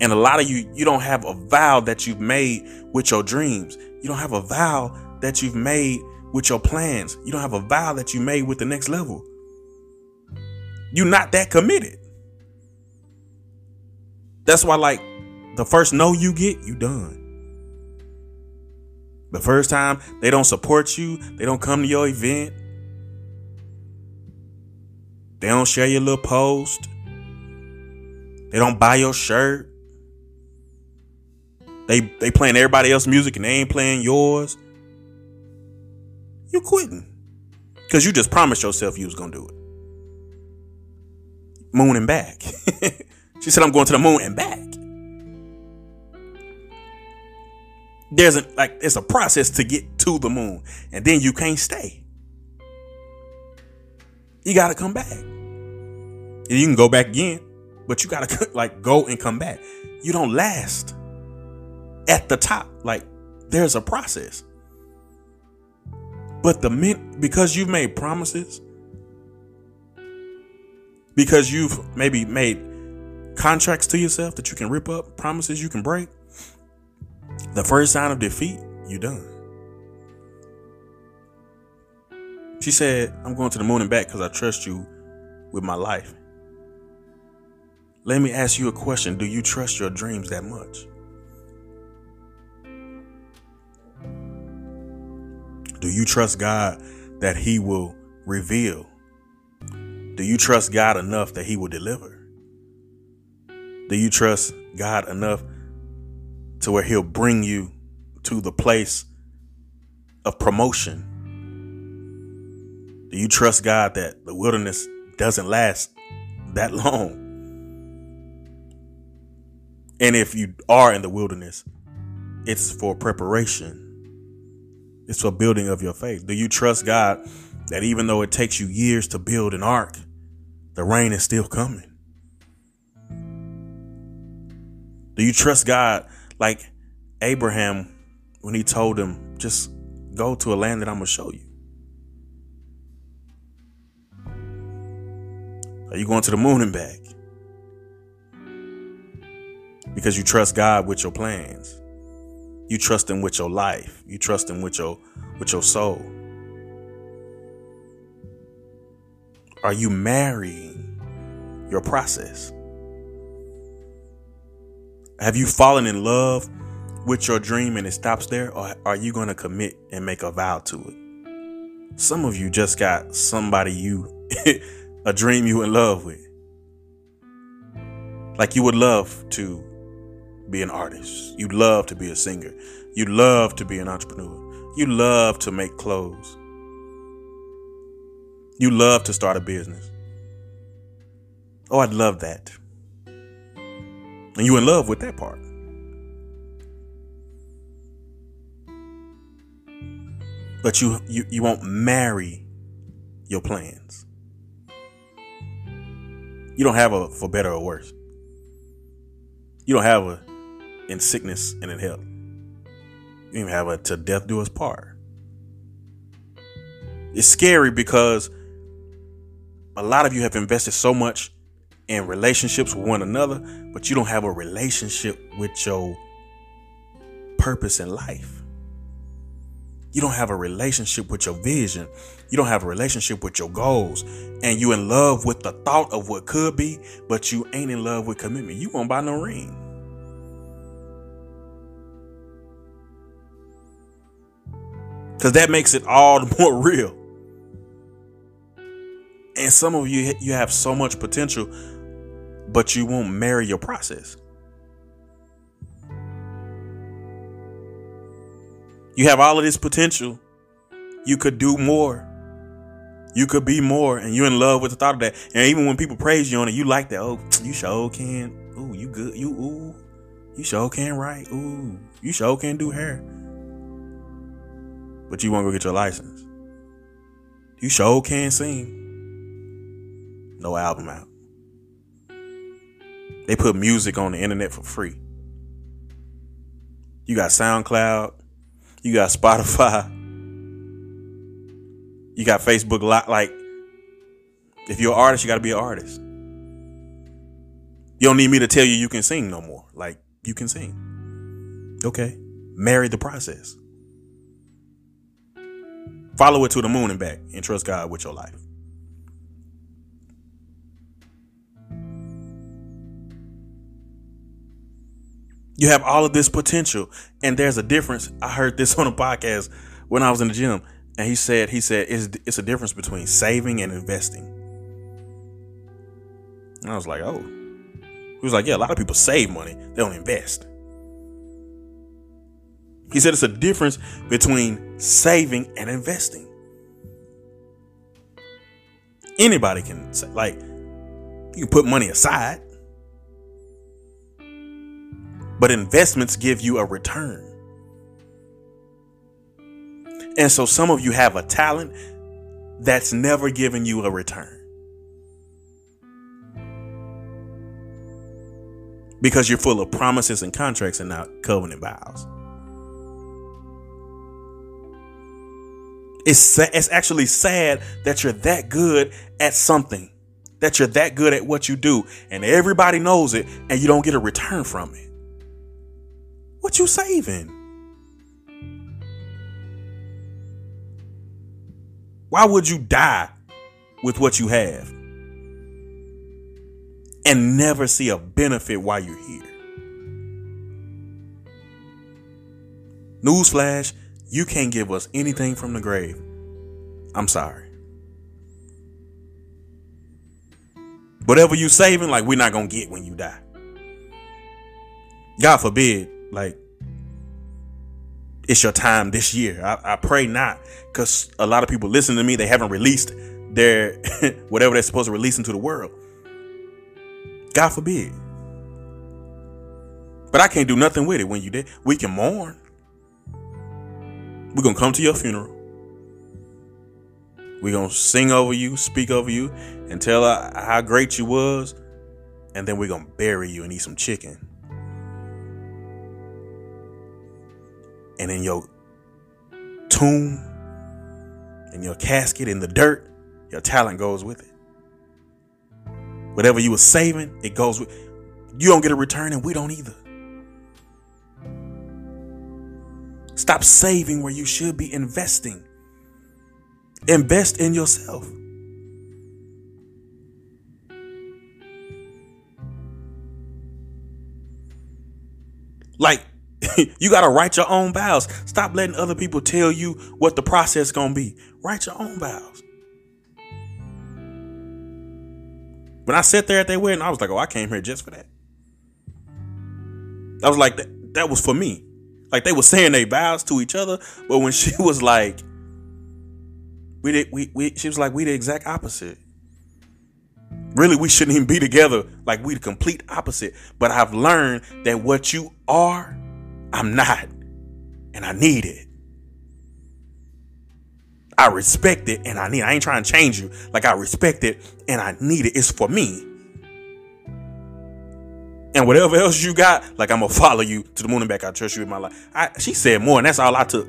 And a lot of you, you don't have a vow that you've made with your dreams. You don't have a vow that you've made with your plans. You don't have a vow that you made with the next level. You're not that committed. That's why, like, the first no you get, you done. The first time they don't support you, they don't come to your event, they don't share your little post, they don't buy your shirt, they they playing everybody else's music and they ain't playing yours. You quitting. Cause you just promised yourself you was gonna do it. Moon and back. she said I'm going to the moon and back. There's a like it's a process to get to the moon, and then you can't stay. You gotta come back. And you can go back again, but you gotta like go and come back. You don't last at the top. Like there's a process. But the mint because you've made promises, because you've maybe made contracts to yourself that you can rip up, promises you can break, the first sign of defeat, you're done. She said, I'm going to the moon and back because I trust you with my life. Let me ask you a question. Do you trust your dreams that much? Do you trust God that He will reveal? Do you trust God enough that He will deliver? Do you trust God enough to where He'll bring you to the place of promotion? Do you trust God that the wilderness doesn't last that long? And if you are in the wilderness, it's for preparation it's a building of your faith. Do you trust God that even though it takes you years to build an ark, the rain is still coming? Do you trust God like Abraham when he told him, just go to a land that I'm going to show you? Are you going to the moon and back? Because you trust God with your plans. You trust him with your life. You trust him with your with your soul. Are you marrying your process? Have you fallen in love with your dream and it stops there? Or are you going to commit and make a vow to it? Some of you just got somebody you, a dream you in love with. Like you would love to be an artist. You love to be a singer. You love to be an entrepreneur. You love to make clothes. You love to start a business. Oh, I'd love that. And you in love with that part. But you you, you won't marry your plans. You don't have a for better or worse. You don't have a in sickness and in health. You even have a to death do us part. It's scary because a lot of you have invested so much in relationships with one another, but you don't have a relationship with your purpose in life. You don't have a relationship with your vision. You don't have a relationship with your goals. And you in love with the thought of what could be, but you ain't in love with commitment. You won't buy no ring. Because that makes it all the more real. And some of you, you have so much potential, but you won't marry your process. You have all of this potential. You could do more. You could be more, and you're in love with the thought of that. And even when people praise you on it, you like that. Oh, you sure can. Ooh, you good. You ooh, you sure can write. Ooh, you sure can do hair. But you won't go get your license. You sure can sing. No album out. They put music on the internet for free. You got SoundCloud. You got Spotify. You got Facebook Like, if you're an artist, you got to be an artist. You don't need me to tell you you can sing no more. Like, you can sing. Okay. Marry the process. Follow it to the moon and back and trust God with your life. You have all of this potential, and there's a difference. I heard this on a podcast when I was in the gym, and he said, he said, it's, it's a difference between saving and investing. And I was like, oh. He was like, yeah, a lot of people save money, they don't invest. He said it's a difference between saving and investing. Anybody can say, like, you put money aside, but investments give you a return. And so some of you have a talent that's never given you a return. Because you're full of promises and contracts and not covenant vows. It's it's actually sad that you're that good at something, that you're that good at what you do, and everybody knows it, and you don't get a return from it. What you saving? Why would you die with what you have and never see a benefit while you're here? Newsflash, you can't give us anything from the grave. I'm sorry. Whatever you're saving, like we're not gonna get when you die. God forbid, like it's your time this year. I, I pray not, because a lot of people listen to me. They haven't released their whatever they're supposed to release into the world. God forbid. But I can't do nothing with it when you did. We can mourn. We're going to come to your funeral. We're going to sing over you, speak over you, and tell how great you was. And then we're going to bury you and eat some chicken. And in your tomb, in your casket, in the dirt, your talent goes with it. Whatever you were saving, it goes with you don't get a return and we don't either. Stop saving where you should be investing. Invest in yourself. Like, you got to write your own vows. Stop letting other people tell you what the process is going to be. Write your own vows. When I sat there at their wedding, I was like, oh, I came here just for that. I was like, that, that was for me. Like they were saying they vows to each other, but when she was like, we did, we, we, she was like, we the exact opposite. Really, we shouldn't even be together. Like we the complete opposite. But I've learned that what you are, I'm not, and I need it. I respect it and I need it. I ain't trying to change you. Like I respect it and I need it. It's for me. And whatever else you got, like I'm gonna follow you to the moon and back. I trust you with my life. I, she said more, and that's all I took.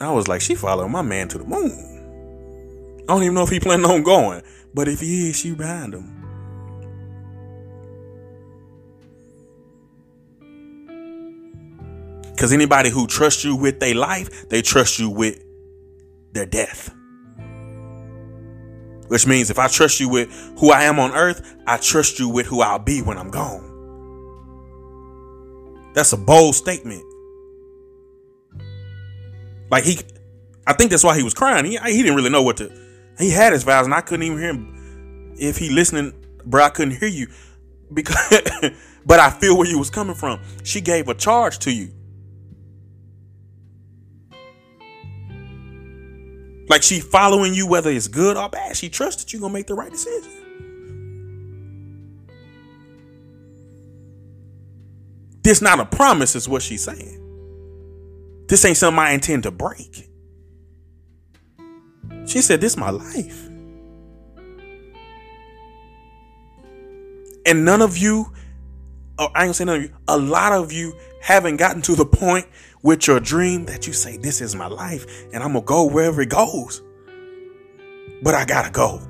I was like, she following my man to the moon. I don't even know if he planning on going, but if he is, she behind him. Because anybody who trusts you with their life, they trust you with their death. Which means if I trust you with who I am on earth, I trust you with who I'll be when I'm gone. That's a bold statement. Like he, I think that's why he was crying. He he didn't really know what to. He had his vows, and I couldn't even hear him. If he listening, bro, I couldn't hear you because. but I feel where you was coming from. She gave a charge to you. Like she following you, whether it's good or bad. She trusted you gonna make the right decision. This not a promise, is what she's saying. This ain't something I intend to break. She said, This is my life. And none of you, or I ain't gonna say none of you, a lot of you haven't gotten to the point with your dream that you say, This is my life, and I'm gonna go wherever it goes. But I gotta go.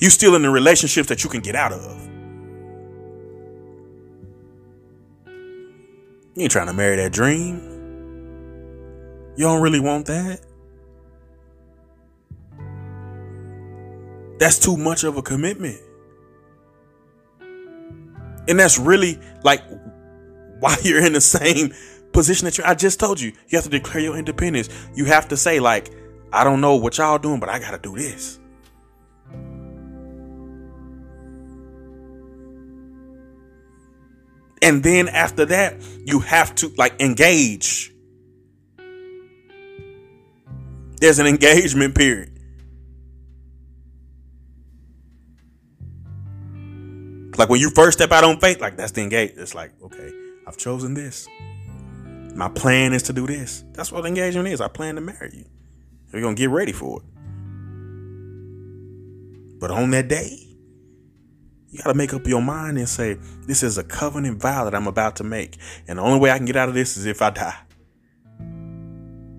You still in the relationships that you can get out of. You ain't trying to marry that dream. You don't really want that. That's too much of a commitment. And that's really like why you're in the same position that you I just told you. You have to declare your independence. You have to say, like, I don't know what y'all doing, but I gotta do this. And then after that, you have to like engage. There's an engagement period. Like when you first step out on faith, like that's the engage. It's like, okay, I've chosen this. My plan is to do this. That's what engagement is. I plan to marry you. We're gonna get ready for it. But on that day, you got to make up your mind and say, this is a covenant vow that I'm about to make. And the only way I can get out of this is if I die.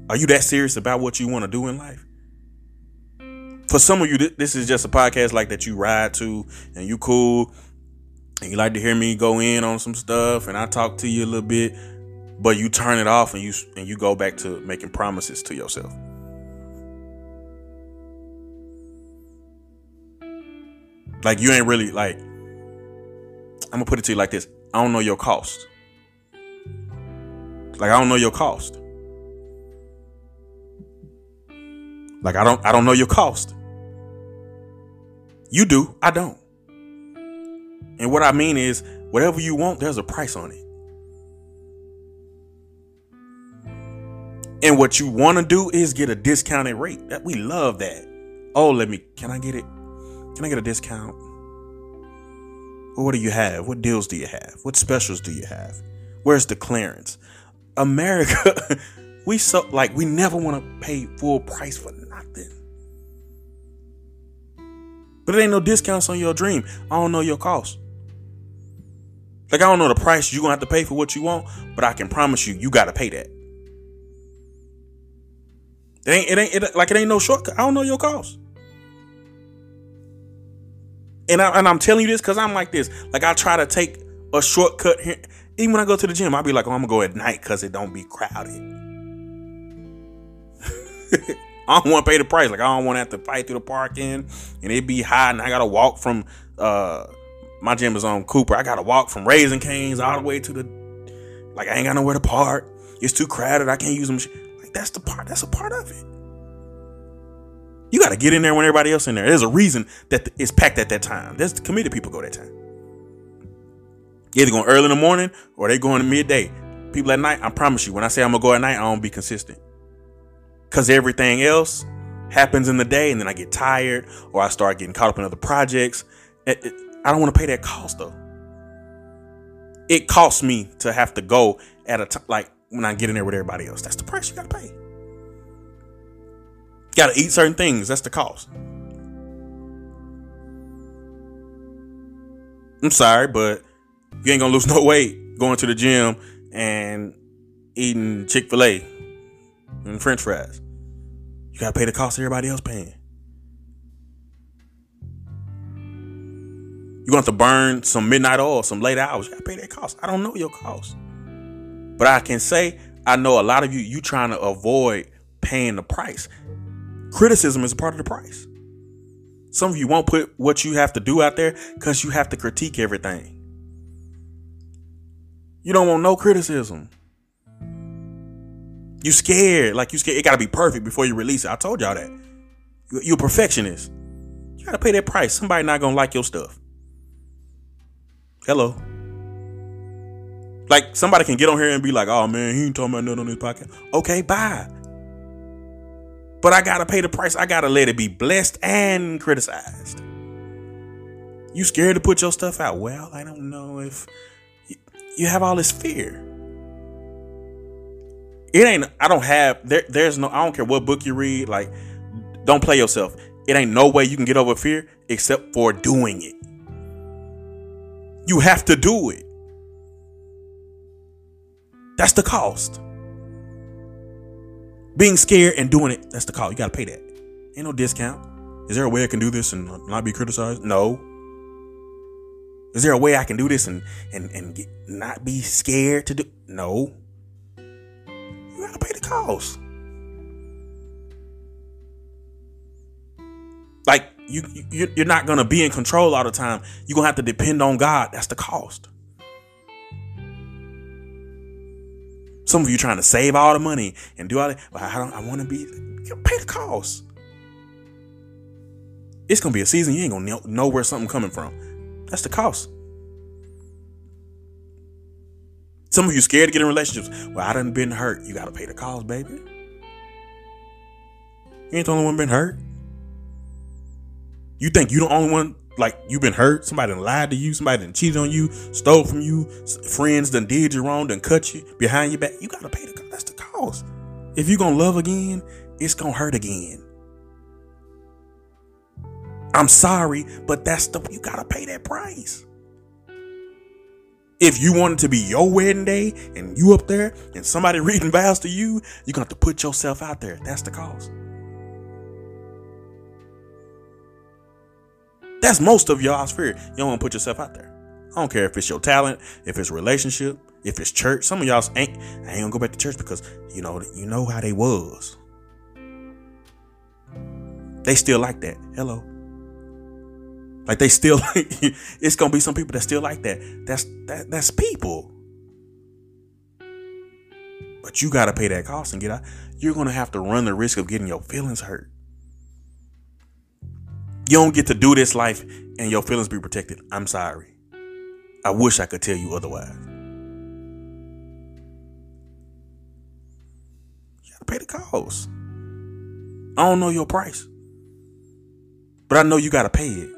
Are you that serious about what you want to do in life? For some of you, this is just a podcast like that you ride to and you cool and you like to hear me go in on some stuff and I talk to you a little bit, but you turn it off and you and you go back to making promises to yourself. Like you ain't really like. I'm gonna put it to you like this. I don't know your cost. Like I don't know your cost. Like I don't I don't know your cost. You do, I don't. And what I mean is whatever you want, there's a price on it. And what you want to do is get a discounted rate. That we love that. Oh, let me can I get it? Can I get a discount? What do you have? What deals do you have? What specials do you have? Where's the clearance? America, we so like we never want to pay full price for nothing. But it ain't no discounts on your dream. I don't know your cost. Like I don't know the price you're gonna have to pay for what you want, but I can promise you, you gotta pay that. It ain't, it ain't, it, like it ain't no shortcut. I don't know your cost and I, and I'm telling you this because I'm like this. Like I try to take a shortcut here. Even when I go to the gym, I'll be like, oh, I'm gonna go at night because it don't be crowded. I don't want to pay the price. Like I don't want to have to fight through the parking and it be hot and I gotta walk from uh my gym is on Cooper. I gotta walk from Raising Cane's all the way to the like I ain't got nowhere to park. It's too crowded. I can't use them. Like that's the part. That's a part of it. You got to get in there when everybody else is in there. There's a reason that it's packed at that time. There's committed people go that time. Either going early in the morning or they going to midday. People at night, I promise you, when I say I'm gonna go at night, I don't be consistent. Cause everything else happens in the day, and then I get tired or I start getting caught up in other projects. It, it, I don't want to pay that cost though. It costs me to have to go at a time like when I get in there with everybody else. That's the price you gotta pay got to eat certain things. That's the cost. I'm sorry, but you ain't gonna lose no weight going to the gym and eating Chick Fil A and French fries. You gotta pay the cost of everybody else paying. You're gonna have to burn some midnight oil, some late hours. You gotta pay that cost. I don't know your cost, but I can say I know a lot of you. You trying to avoid paying the price. Criticism is a part of the price. Some of you won't put what you have to do out there because you have to critique everything. You don't want no criticism. You scared, like you scared. It gotta be perfect before you release it. I told y'all that. You, are a perfectionist. You gotta pay that price. Somebody not gonna like your stuff. Hello. Like somebody can get on here and be like, "Oh man, he ain't talking about nothing on this podcast." Okay, bye. But I gotta pay the price. I gotta let it be blessed and criticized. You scared to put your stuff out? Well, I don't know if you have all this fear. It ain't. I don't have. There, there's no. I don't care what book you read. Like, don't play yourself. It ain't no way you can get over fear except for doing it. You have to do it. That's the cost. Being scared and doing it, that's the cost. You got to pay that. Ain't no discount. Is there a way I can do this and not be criticized? No. Is there a way I can do this and and and get, not be scared to do? No. You gotta pay the cost. Like you, you you're not gonna be in control all the time. You're gonna have to depend on God. That's the cost. Some of you trying to save all the money and do all that. But I don't. I want to be. Pay the cost. It's gonna be a season you ain't gonna know where something coming from. That's the cost. Some of you scared to get in relationships. Well, I done been hurt. You gotta pay the cost, baby. You ain't the only one been hurt. You think you the only one like you've been hurt, somebody lied to you, somebody done cheated on you, stole from you, friends done did you wrong, done cut you behind your back. You gotta pay the cost. That's the cost. If you gonna love again, it's gonna hurt again. I'm sorry, but that's the you gotta pay that price. If you want it to be your wedding day and you up there and somebody reading vows to you, you're gonna have to put yourself out there. That's the cost. That's most of y'all's fear. You don't want to put yourself out there. I don't care if it's your talent, if it's relationship, if it's church. Some of y'all ain't. I ain't gonna go back to church because you know you know how they was. They still like that. Hello. Like they still like it's gonna be some people that still like that. That's that that's people. But you gotta pay that cost and get out. You're gonna have to run the risk of getting your feelings hurt. You don't get to do this life and your feelings be protected. I'm sorry. I wish I could tell you otherwise. You gotta pay the cost. I don't know your price, but I know you gotta pay it.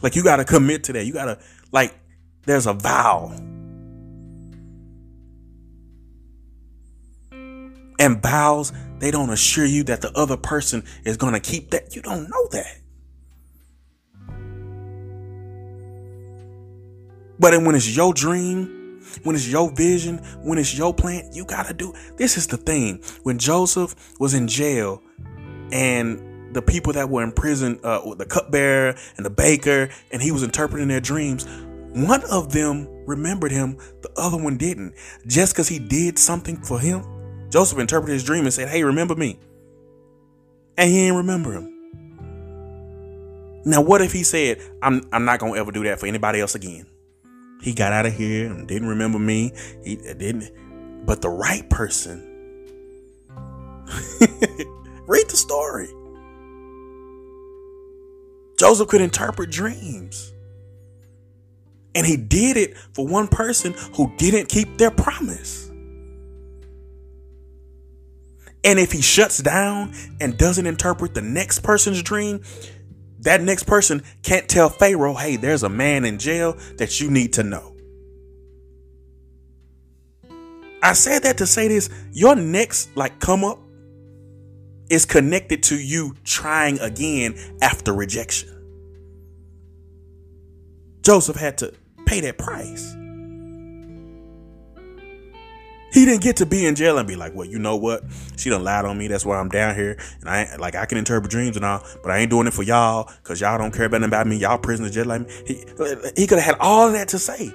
Like you gotta commit to that. You gotta like. There's a vow. And vows they don't assure you that the other person is going to keep that. You don't know that. But when it's your dream, when it's your vision, when it's your plan, you got to do. This is the thing. When Joseph was in jail and the people that were in prison, uh, the cupbearer and the baker, and he was interpreting their dreams, one of them remembered him, the other one didn't. Just because he did something for him Joseph interpreted his dream and said, Hey, remember me. And he didn't remember him. Now, what if he said, I'm, I'm not going to ever do that for anybody else again? He got out of here and didn't remember me. He uh, didn't. But the right person, read the story. Joseph could interpret dreams. And he did it for one person who didn't keep their promise. And if he shuts down and doesn't interpret the next person's dream, that next person can't tell Pharaoh, hey, there's a man in jail that you need to know. I said that to say this your next, like, come up is connected to you trying again after rejection. Joseph had to pay that price. He didn't get to be in jail and be like, well, you know what? She done lied on me. That's why I'm down here. And I like I can interpret dreams and all, but I ain't doing it for y'all because y'all don't care about about me. Y'all prisoners just like me. He, he could have had all that to say.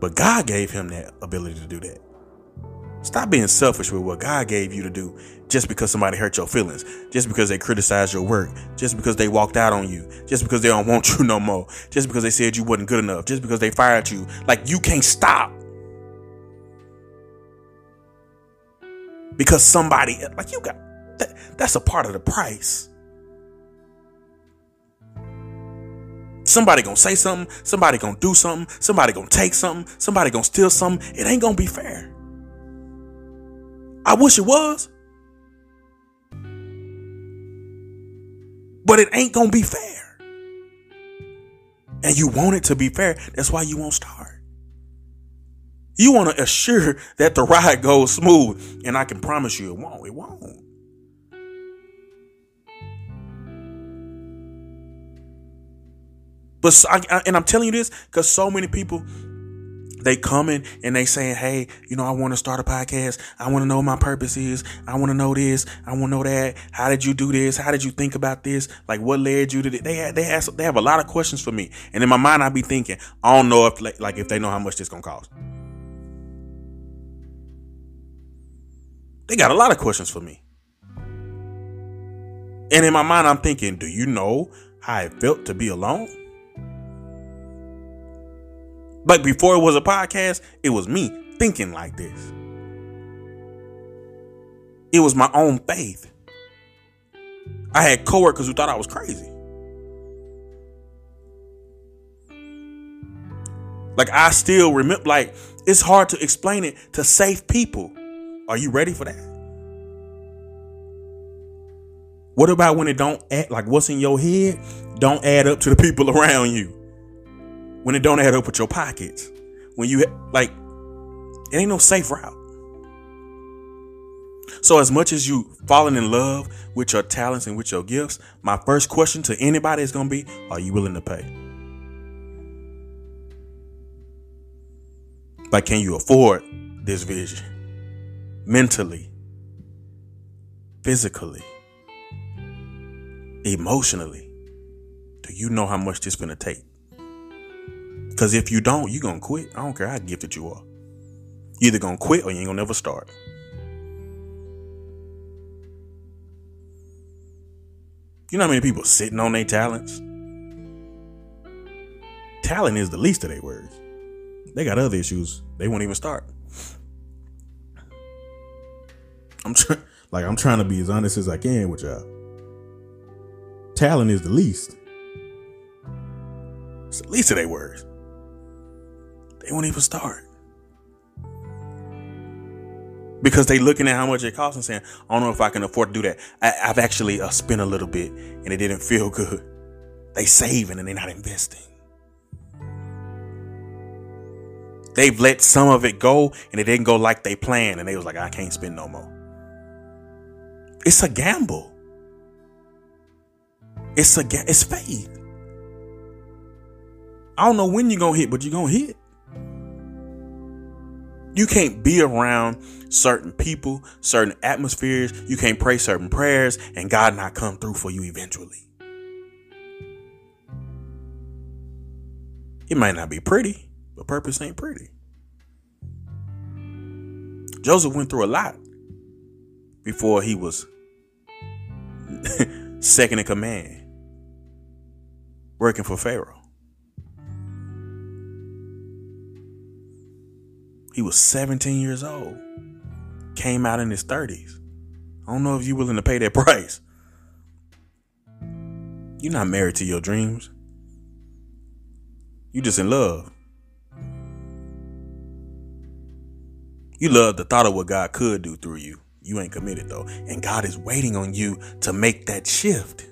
But God gave him that ability to do that. Stop being selfish with what God gave you to do just because somebody hurt your feelings, just because they criticized your work, just because they walked out on you, just because they don't want you no more, just because they said you wasn't good enough, just because they fired you. Like you can't stop. Because somebody like you got that, that's a part of the price. Somebody gonna say something, somebody gonna do something, somebody gonna take something, somebody gonna steal something. It ain't gonna be fair. I wish it was. But it ain't gonna be fair. And you want it to be fair. That's why you won't start. You want to assure that the ride goes smooth. And I can promise you it won't. It won't. But I, and I'm telling you this because so many people they coming and they saying, "Hey, you know, I want to start a podcast. I want to know what my purpose is. I want to know this. I want to know that. How did you do this? How did you think about this? Like, what led you to this?" They they ask, they have a lot of questions for me, and in my mind, I be thinking, I don't know if like if they know how much this gonna cost. They got a lot of questions for me, and in my mind, I'm thinking, do you know how it felt to be alone? But before it was a podcast, it was me thinking like this. It was my own faith. I had coworkers who thought I was crazy. Like I still remember like it's hard to explain it to safe people. Are you ready for that? What about when it don't add like what's in your head don't add up to the people around you? When it don't add up with your pockets. When you like, it ain't no safe route. So as much as you falling in love with your talents and with your gifts, my first question to anybody is gonna be, are you willing to pay? Like, can you afford this vision? Mentally, physically, emotionally. Do you know how much this gonna take? Because if you don't, you're gonna quit. I don't care how gifted you are. You either gonna quit or you ain't gonna never start. You know how many people sitting on their talents? Talent is the least of their words. They got other issues. They won't even start. I'm trying like I'm trying to be as honest as I can with y'all. Talent is the least. It's the least of their words. They won't even start. Because they looking at how much it costs and saying, I don't know if I can afford to do that. I, have actually uh, spent a little bit and it didn't feel good. They saving and they're not investing. They've let some of it go and it didn't go like they planned. And they was like, I can't spend no more. It's a gamble. It's a it's faith. I don't know when you're gonna hit, but you're gonna hit. You can't be around certain people, certain atmospheres. You can't pray certain prayers and God not come through for you eventually. It might not be pretty, but purpose ain't pretty. Joseph went through a lot before he was second in command, working for Pharaoh. He was 17 years old. Came out in his 30s. I don't know if you're willing to pay that price. You're not married to your dreams. You just in love. You love the thought of what God could do through you. You ain't committed though. And God is waiting on you to make that shift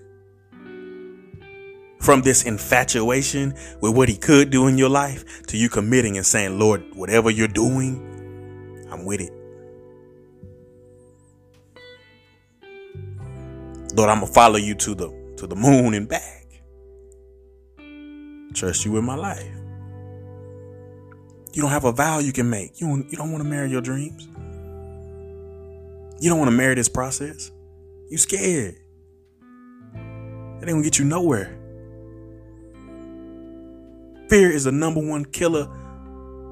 from this infatuation with what he could do in your life to you committing and saying, Lord, whatever you're doing, I'm with it. Lord, I'm gonna follow you to the to the moon and back. Trust you with my life. You don't have a vow you can make. You don't, you don't want to marry your dreams. You don't want to marry this process. You scared. That ain't gonna get you nowhere. Fear is the number one killer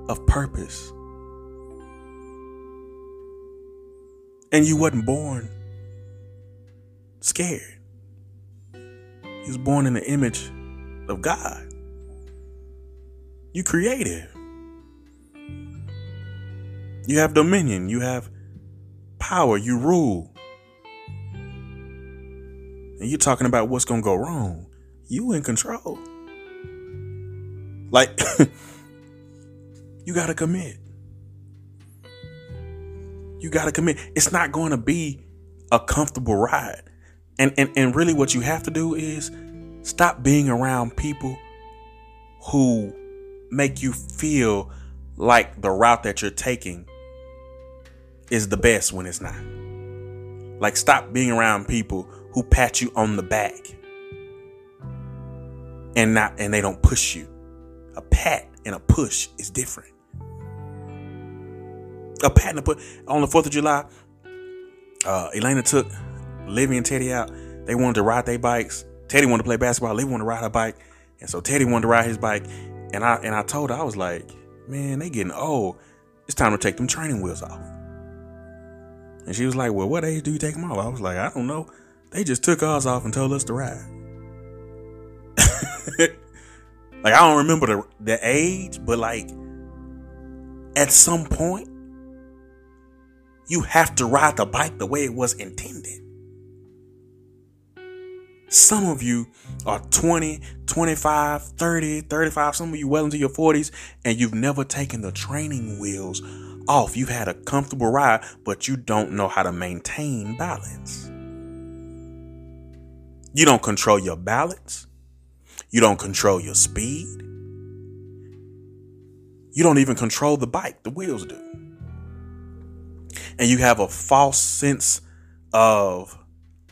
of purpose. And you wasn't born scared. You was born in the image of God. You creative. You have dominion. You have power. You rule. And you're talking about what's gonna go wrong. You in control. Like you gotta commit. You gotta commit. It's not gonna be a comfortable ride. And and, and really what you have to do is stop being around people who make you feel like the route that you're taking is the best when it's not. Like stop being around people who pat you on the back and not and they don't push you. A pat and a push is different. A pat and a push on the Fourth of July. Uh, Elena took Livy and Teddy out. They wanted to ride their bikes. Teddy wanted to play basketball. Livy wanted to ride her bike, and so Teddy wanted to ride his bike. And I and I told her I was like, man, they getting old. It's time to take them training wheels off. And she was like, well, what age do you take them off? I was like, I don't know. They just took ours off and told us to ride. like I don't remember the the age, but like at some point you have to ride the bike the way it was intended. Some of you are 20, 25, 30, 35, some of you well into your 40s, and you've never taken the training wheels off. You've had a comfortable ride, but you don't know how to maintain balance. You don't control your balance. You don't control your speed. You don't even control the bike, the wheels do. And you have a false sense of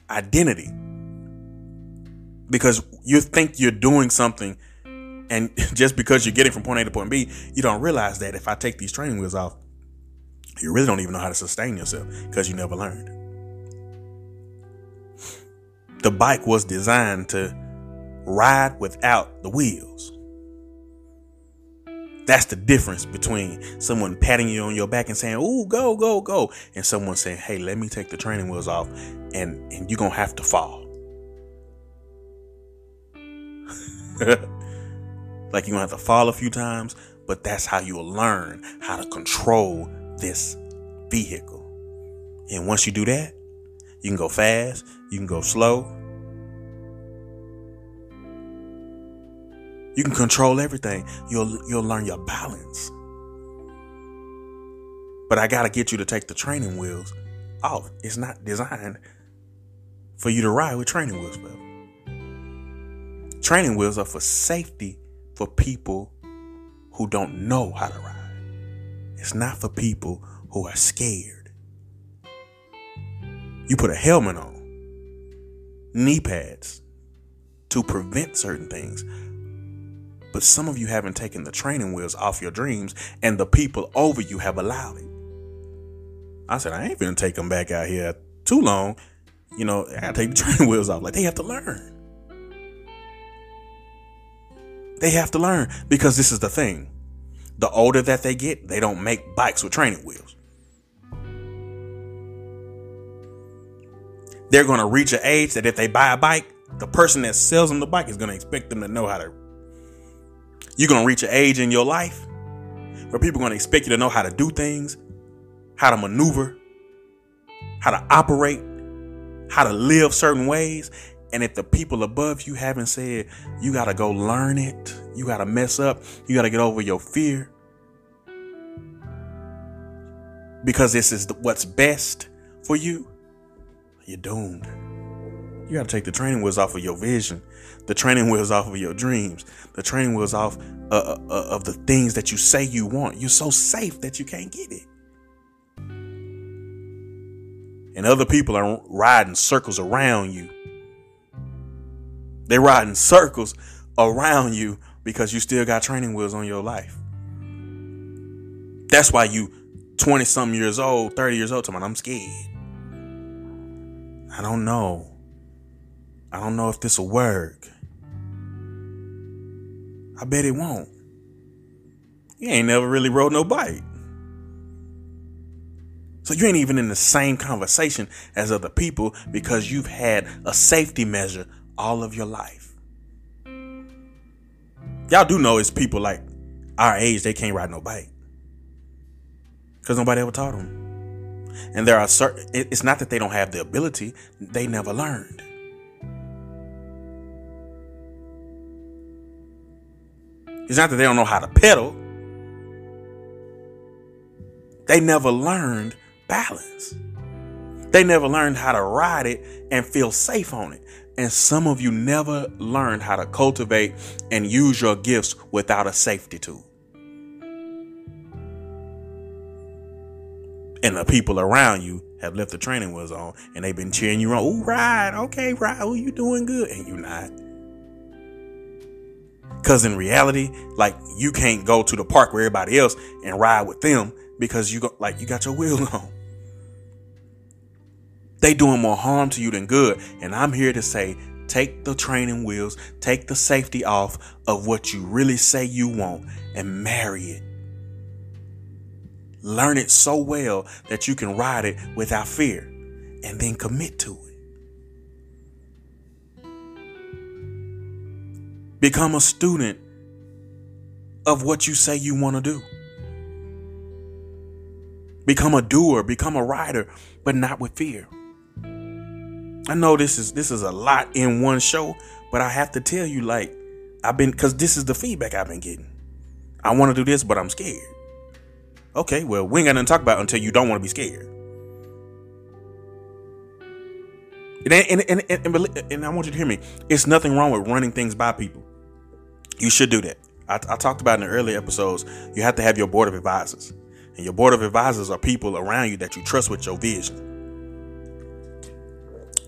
identity because you think you're doing something and just because you're getting from point A to point B, you don't realize that if I take these training wheels off, you really don't even know how to sustain yourself because you never learned. The bike was designed to ride without the wheels. That's the difference between someone patting you on your back and saying, "Ooh, go, go, go," and someone saying, "Hey, let me take the training wheels off, and and you're gonna have to fall." like you're gonna have to fall a few times, but that's how you'll learn how to control this vehicle. And once you do that, you can go fast, you can go slow. You can control everything. You'll you'll learn your balance. But I gotta get you to take the training wheels off. It's not designed for you to ride with training wheels, brother. Training wheels are for safety for people who don't know how to ride. It's not for people who are scared. You put a helmet on, knee pads to prevent certain things. But some of you haven't taken the training wheels off your dreams, and the people over you have allowed it. I said, I ain't gonna take them back out here too long. You know, I gotta take the training wheels off. Like, they have to learn. They have to learn because this is the thing. The older that they get, they don't make bikes with training wheels. They're to reach an age that if they buy a bike, the person that sells them the bike is to expect them to know how to. You're going to reach an age in your life where people are going to expect you to know how to do things, how to maneuver, how to operate, how to live certain ways. And if the people above you haven't said, you got to go learn it, you got to mess up, you got to get over your fear, because this is what's best for you, you're doomed. You got to take the training wheels off of your vision, the training wheels off of your dreams, the training wheels off uh, uh, uh of the things that you say you want. You're so safe that you can't get it. And other people are riding circles around you they ride in circles around you because you still got training wheels on your life. That's why you 20 some years old, 30 years old, talking I'm scared. I don't know. I don't know if this will work. I bet it won't. You ain't never really rode no bike. So you ain't even in the same conversation as other people because you've had a safety measure all of your life. Y'all do know it's people like our age, they can't ride no bike. Because nobody ever taught them. And there are certain, it's not that they don't have the ability, they never learned. It's not that they don't know how to pedal. They never learned balance. They never learned how to ride it and feel safe on it. And some of you never learned how to cultivate and use your gifts without a safety tool. And the people around you have left the training wheels on and they've been cheering you on. Oh, ride. Okay, ride. Oh, you doing good. And you not. Cause in reality, like you can't go to the park where everybody else and ride with them because you got like you got your wheels on. They doing more harm to you than good. And I'm here to say, take the training wheels, take the safety off of what you really say you want and marry it. Learn it so well that you can ride it without fear and then commit to it. Become a student of what you say you want to do. Become a doer, become a rider, but not with fear. I know this is this is a lot in one show, but I have to tell you, like, I've been because this is the feedback I've been getting. I want to do this, but I'm scared. Okay, well, we ain't got nothing to talk about until you don't want to be scared. And, and, and, and, and I want you to hear me. It's nothing wrong with running things by people. You should do that. I, I talked about in the earlier episodes, you have to have your board of advisors. And your board of advisors are people around you that you trust with your vision.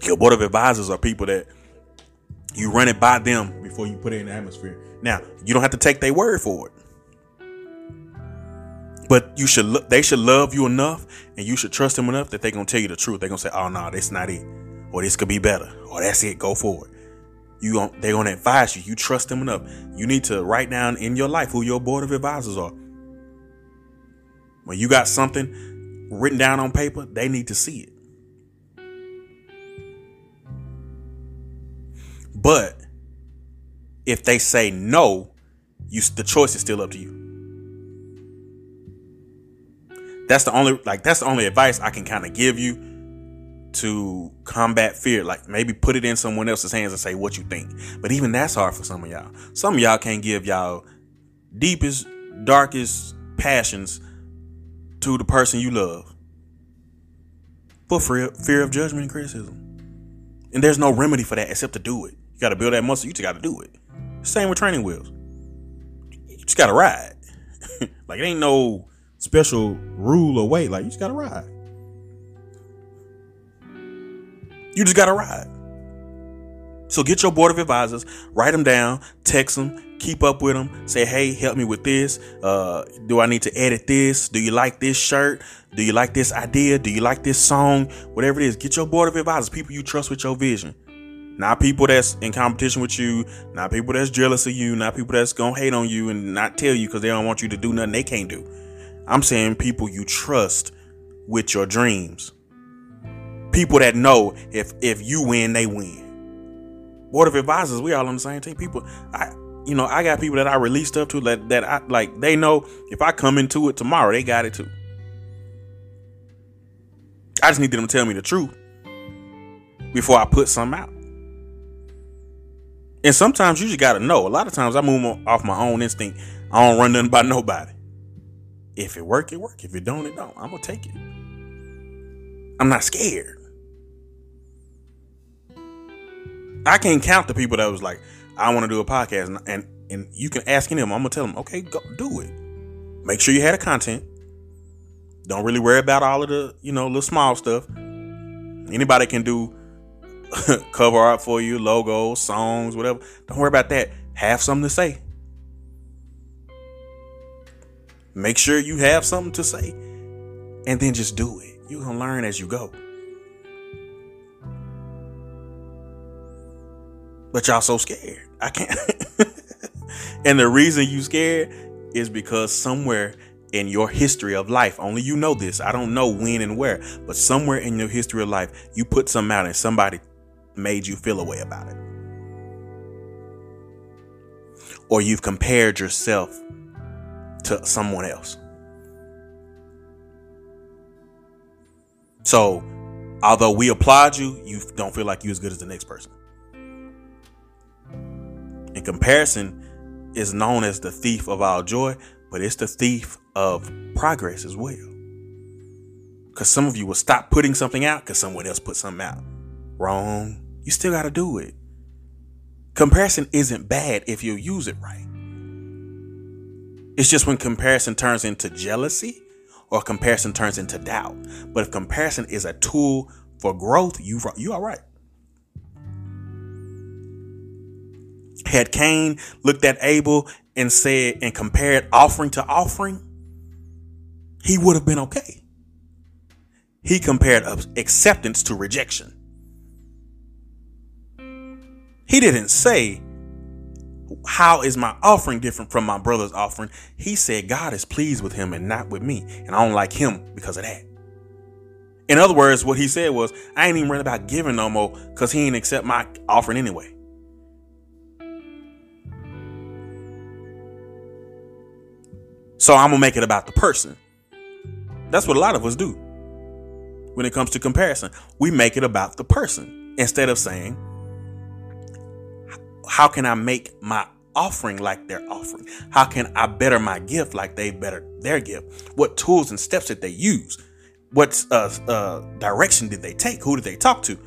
Your board of advisors are people that you run it by them before you put it in the atmosphere. Now, you don't have to take their word for it. But you should look they should love you enough and you should trust them enough that they're gonna tell you the truth. They're gonna say, Oh no, that's not it. Or this could be better. Or that's it, go forward. You they're gonna advise you. You trust them enough. You need to write down in your life who your board of advisors are. When you got something written down on paper, they need to see it. But if they say no, you the choice is still up to you. That's the only like that's the only advice I can kind of give you to combat fear. Like maybe put it in someone else's hands and say what you think. But even that's hard for some of y'all. Some of y'all can't give y'all deepest, darkest passions to the person you love for fear, of judgment and criticism. And there's no remedy for that except to do it. You got to build that muscle. You just got to do it. Same with training wheels. You just got to ride. like it ain't no special rule or way. Like you just got to ride. You just got to ride. So get your board of advisors, write them down, text them, keep up with them. Say, hey, help me with this. Uh, do I need to edit this? Do you like this shirt? Do you like this idea? Do you like this song? Whatever it is, get your board of advisors, people you trust with your vision. Not people that's in competition with you, not people that's jealous of you, not people that's gonna hate on you and not tell you because they don't want you to do nothing they can't do. I'm saying people you trust with your dreams. People that know if if you win, they win. Board of advisors, we all on the same team. People, I you know, I got people that I release stuff to that that I like. They know if I come into it tomorrow, they got it too. I just need them to tell me the truth before I put something out. And sometimes you just gotta know. A lot of times I move off my own instinct. I don't run nothing by nobody. If it work, it work. If it don't, it don't. I'm gonna take it. I'm not scared. I can't count the people that was like, I want to do a podcast, and, and and you can ask any of them. I'm gonna tell them, okay, go do it. Make sure you had a content. Don't really worry about all of the you know little small stuff. Anybody can do cover art for you, logos, songs, whatever. Don't worry about that. Have something to say. Make sure you have something to say and then just do it. Going to learn as you go. But y'all so scared. I can't. and the reason you scared is because somewhere in your history of life, only you know this. I don't know when and where, but somewhere in your history of life, you put something out and somebody made you feel a way about it. Or you've compared yourself to someone else. So, although we applaud you, you don't feel like you're as good as the next person. And comparison is known as the thief of our joy, but it's the thief of progress as well. Because some of you will stop putting something out because someone else put something out. Wrong. You still got to do it. Comparison isn't bad if you use it right. It's just when comparison turns into jealousy or comparison turns into doubt. But if comparison is a tool for growth, you you are right. Had Cain looked at Abel and said and compared offering to offering, he would have been okay. He compared acceptance to rejection. He didn't say, How is my offering different from my brother's offering? He said, God is pleased with him and not with me. And I don't like him because of that. In other words, what he said was, I ain't even worried about giving no more because he ain't accept my offering anyway. So I'm gonna make it about the person. That's what a lot of us do. When it comes to comparison, we make it about the person instead of saying, how can I make my offering like their offering? How can I better my gift like they better their gift? What tools and steps did they use? What uh, uh, direction did they take? Who did they talk to?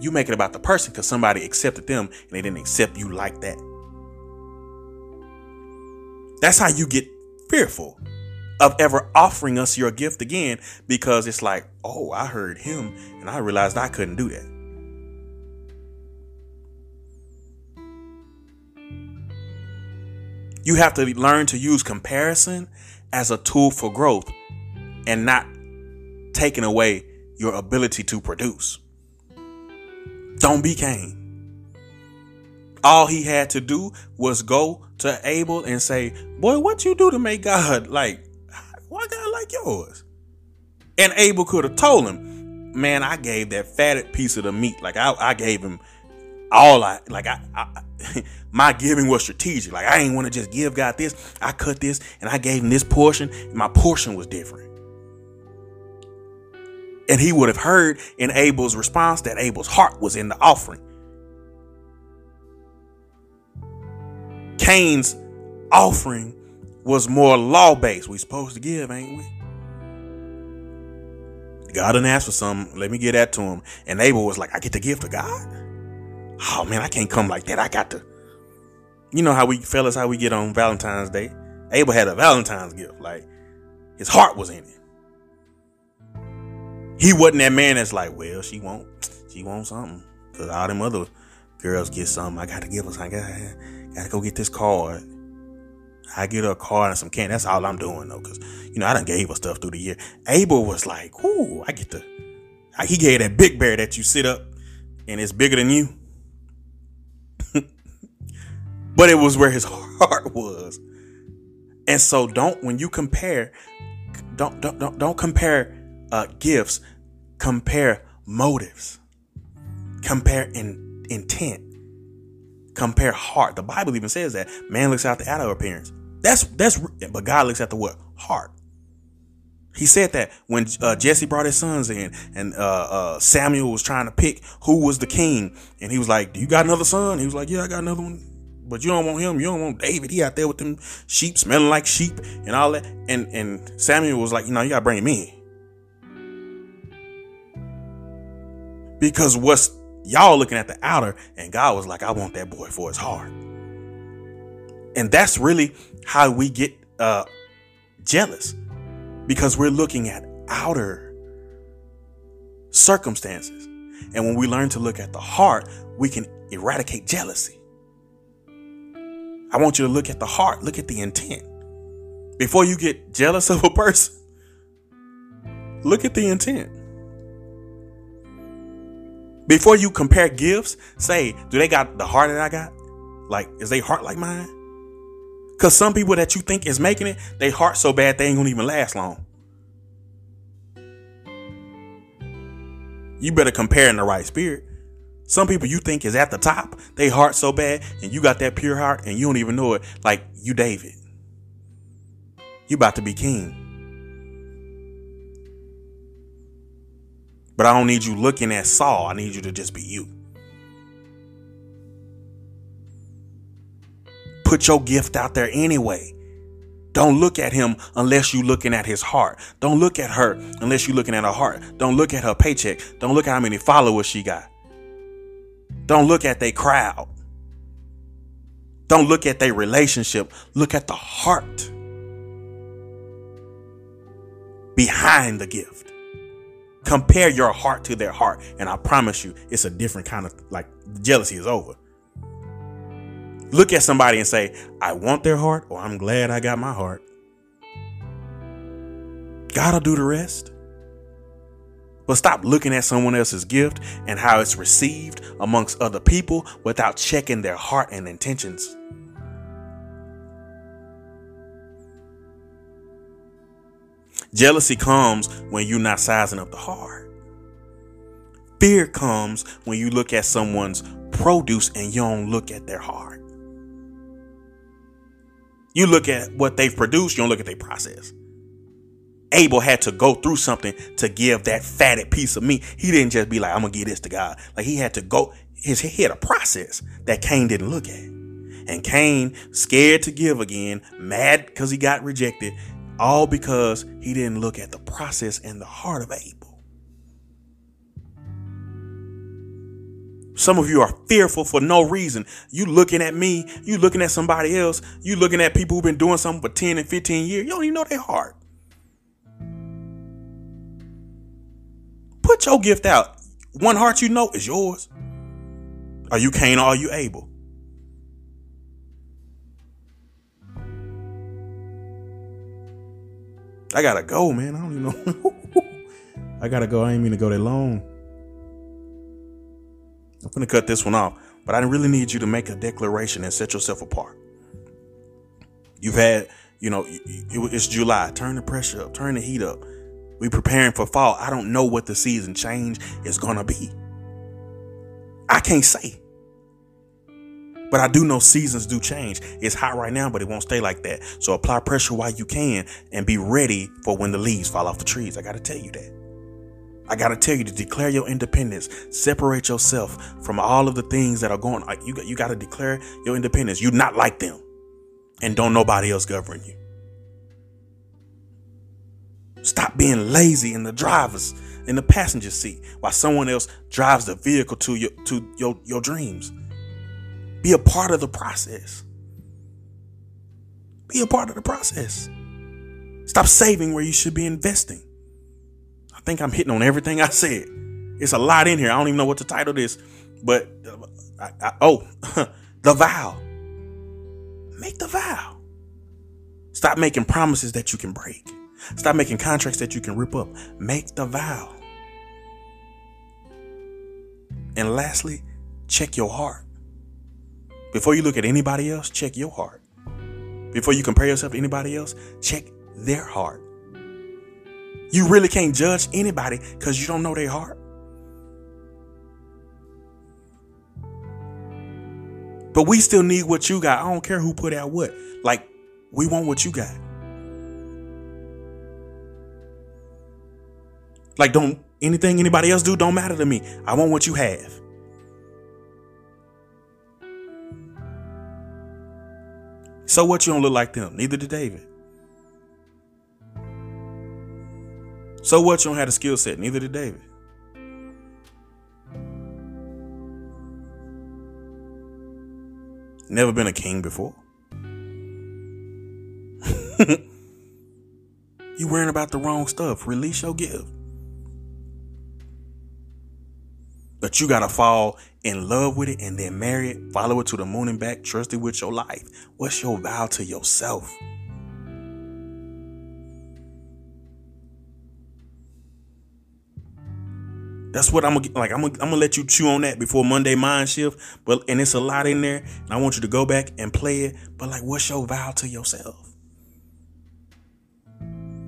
You make it about the person because somebody accepted them and they didn't accept you like that. That's how you get fearful of ever offering us your gift again because it's like, oh, I heard him and I realized I couldn't do that. You have to learn to use comparison as a tool for growth and not taking away your ability to produce. Don't be Cain. All he had to do was go to Abel and say, Boy, what you do to make God like, why God like yours? And Abel could have told him, Man, I gave that fatted piece of the meat. Like I, I gave him all I like I, I my giving was strategic. Like I ain't want to just give God this. I cut this and I gave him this portion. My portion was different. And he would have heard in Abel's response that Abel's heart was in the offering. Cain's offering was more law based. We supposed to give, ain't we? God didn't ask for some. Let me get that to him. And Abel was like, I get to give to God oh man, I can't come like that. I got to. You know how we fellas how we get on Valentine's Day. Abel had a Valentine's gift. Like his heart was in it. He wasn't that man that's like, well, she won't, she wants something. Cause all them other girls get something. I gotta give us. I gotta, gotta go get this card. I get her a card and some candy. That's all I'm doing though, cause you know I done gave her stuff through the year. Abel was like, "Ooh, I get the." He gave that big bear that you sit up and it's bigger than you but it was where his heart was. And so don't when you compare don't don't don't, don't compare uh, gifts, compare motives. Compare in intent. Compare heart. The Bible even says that man looks at the outer appearance. That's that's but God looks at the what? Heart. He said that when uh, Jesse brought his sons in, and uh, uh, Samuel was trying to pick who was the king, and he was like, "Do you got another son?" He was like, "Yeah, I got another one." But you don't want him. You don't want David. He out there with them sheep, smelling like sheep, and all that. And and Samuel was like, "You know, you gotta bring in." Because what's y'all looking at the outer, and God was like, "I want that boy for his heart." And that's really how we get uh, jealous because we're looking at outer circumstances. And when we learn to look at the heart, we can eradicate jealousy. I want you to look at the heart, look at the intent. Before you get jealous of a person, look at the intent. Before you compare gifts, say, do they got the heart that I got? Like, is they heart like mine? Cause some people that you think is making it, they heart so bad they ain't gonna even last long. You better compare in the right spirit. Some people you think is at the top, they heart so bad, and you got that pure heart and you don't even know it. Like you, David. You about to be king. But I don't need you looking at Saul. I need you to just be you. Put your gift out there anyway. Don't look at him unless you're looking at his heart. Don't look at her unless you're looking at her heart. Don't look at her paycheck. Don't look at how many followers she got. Don't look at their crowd. Don't look at their relationship. Look at the heart behind the gift. Compare your heart to their heart, and I promise you, it's a different kind of like jealousy is over. Look at somebody and say, I want their heart, or I'm glad I got my heart. God'll do the rest. But stop looking at someone else's gift and how it's received amongst other people without checking their heart and intentions. Jealousy comes when you're not sizing up the heart. Fear comes when you look at someone's produce and you don't look at their heart. You look at what they've produced, you don't look at their process. Abel had to go through something to give that fatted piece of meat. He didn't just be like, I'm gonna give this to God. Like he had to go, his he had a process that Cain didn't look at. And Cain, scared to give again, mad because he got rejected, all because he didn't look at the process and the heart of Abel. Some of you are fearful for no reason. You looking at me, you looking at somebody else, you looking at people who've been doing something for 10 and 15 years. You don't even know their heart. Put your gift out. One heart you know is yours. Are you Cain or are you Abel? I gotta go, man. I don't even know. I gotta go. I ain't mean to go that long. I'm gonna cut this one off, but I really need you to make a declaration and set yourself apart. You've had, you know, it's July. Turn the pressure up. Turn the heat up. We preparing for fall. I don't know what the season change is gonna be. I can't say. But I do know seasons do change. It's hot right now, but it won't stay like that. So apply pressure while you can and be ready for when the leaves fall off the trees. I got to tell you that. I got to tell you to declare your independence. Separate yourself from all of the things that are going on. You, you got to declare your independence. You're not like them. And don't nobody else govern you. Stop being lazy in the driver's in the passenger seat while someone else drives the vehicle to your to your, your dreams. Be a part of the process. Be a part of the process. Stop saving where you should be investing. I think I'm hitting on everything I said. It's a lot in here. I don't even know what the title is, but uh, I, I, oh, the vow. Make the vow. Stop making promises that you can break. Stop making contracts that you can rip up. Make the vow. And lastly, check your heart. Before you look at anybody else, check your heart. Before you compare yourself to anybody else, check their heart. You really can't judge anybody because you don't know their heart. But we still need what you got. I don't care who put out what. Like, we want what you got. Like, don't anything anybody else do don't matter to me. I want what you have. So what you don't look like them? Neither did David. So what you don't have the skill set? Neither did David. Never been a king before. you worrying about the wrong stuff. Release your gift. But you gotta fall in love with it and then marry it, follow it to the moon and back, trust it with your life. What's your vow to yourself? That's what I'm gonna like. I'm gonna, I'm gonna let you chew on that before Monday mind shift. But and it's a lot in there, and I want you to go back and play it. But like, what's your vow to yourself?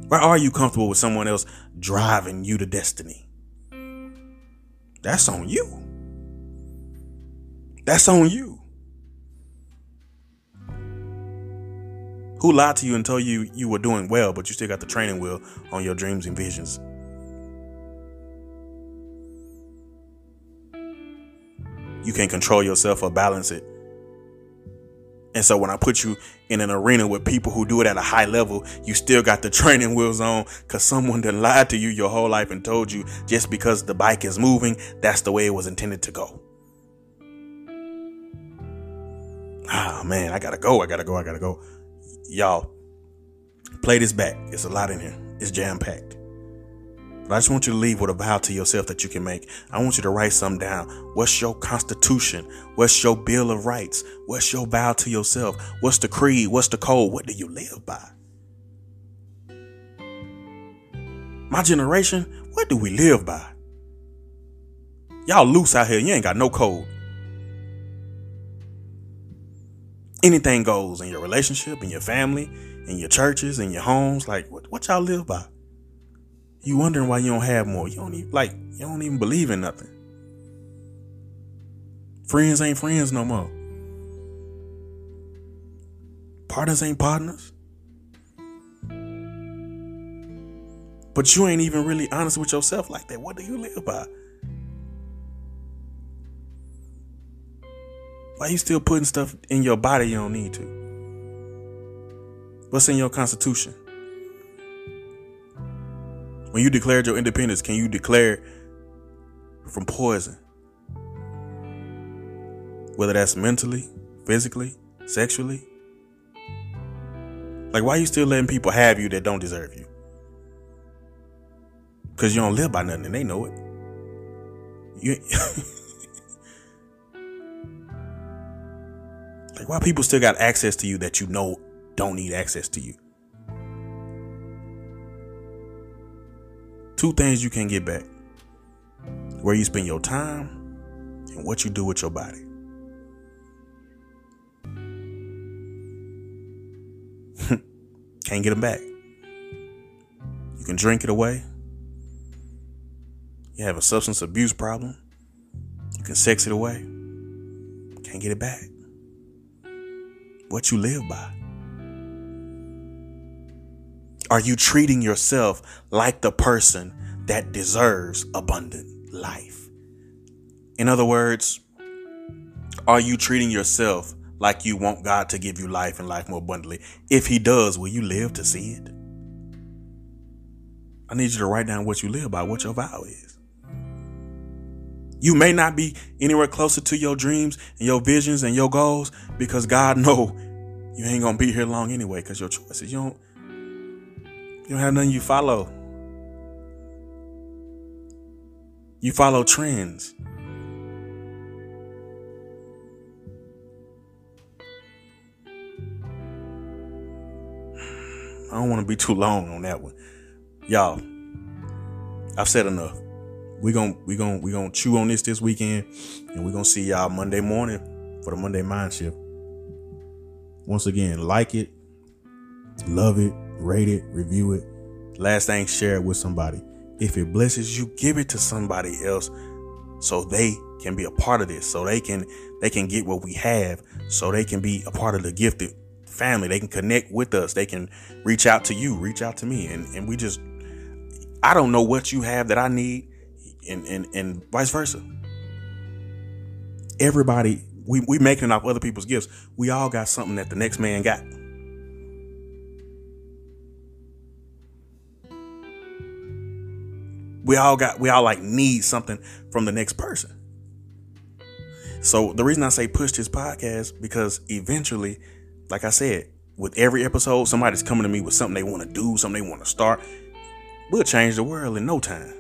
Why are you comfortable with someone else driving you to destiny? That's on you. That's on you. Who lied to you and told you you were doing well, but you still got the training wheel on your dreams and visions? You can't control yourself or balance it. And so when I put you in an arena with people who do it at a high level, you still got the training wheels on because someone done lied to you your whole life and told you just because the bike is moving, that's the way it was intended to go. Ah, man, I gotta go. I gotta go. I gotta go. Y'all, play this back. It's a lot in here. It's jam packed. But I just want you to leave with a vow to yourself that you can make. I want you to write something down. What's your constitution? What's your bill of rights? What's your vow to yourself? What's the creed? What's the code? What do you live by? My generation, what do we live by? Y'all loose out here. You ain't got no code. Anything goes in your relationship, in your family, in your churches, in your homes. Like, what, what y'all live by? You wondering why you don't have more. You don't even like you don't even believe in nothing. Friends ain't friends no more. Partners ain't partners. But you ain't even really honest with yourself like that. What do you live by? Why you still putting stuff in your body you don't need to? What's in your constitution? When you declared your independence, can you declare from poison? Whether that's mentally, physically, sexually. Like, why you still letting people have you that don't deserve you? Because you don't live by nothing and they know it. You. Like, why people still got access to you that you know don't need access to you? Two things you can get back where you spend your time and what you do with your body. Can't get them back. You can drink it away. You have a substance abuse problem. You can sex it away. Can't get it back. What you live by. Are you treating yourself like the person that deserves abundant life? In other words, are you treating yourself like you want God to give you life and life more abundantly? If He does, will you live to see it? I need you to write down what you live by, what your vow is. You may not be anywhere closer to your dreams and your visions and your goals because God know you ain't gonna be here long anyway because your choices. You don't you don't have nothing you follow. You follow trends. I don't want to be too long on that one. Y'all, I've said enough. We gon' we gon' we gon' chew on this this weekend and we're to see y'all Monday morning for the Monday mind shift. Once again, like it, love it, rate it, review it. Last thing, share it with somebody. If it blesses you, give it to somebody else so they can be a part of this, so they can they can get what we have, so they can be a part of the gifted family. They can connect with us. They can reach out to you, reach out to me, and and we just I don't know what you have that I need, and and and vice versa. Everybody, we we making off other people's gifts. We all got something that the next man got. we all got we all like need something from the next person. So the reason I say push this podcast because eventually, like I said, with every episode, somebody's coming to me with something they want to do, something they want to start. We'll change the world in no time.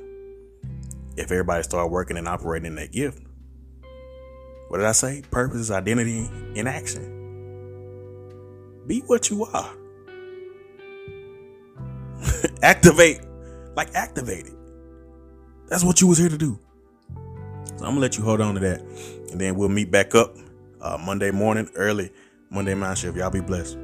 If everybody start working and operating in that gift. What did I say? Purpose is identity in action. Be what you are. activate, like activate it. That's what you was here to do. So I'm gonna let you hold on to that, and then we'll meet back up uh, Monday morning early. Monday Mind Shift. Y'all be blessed.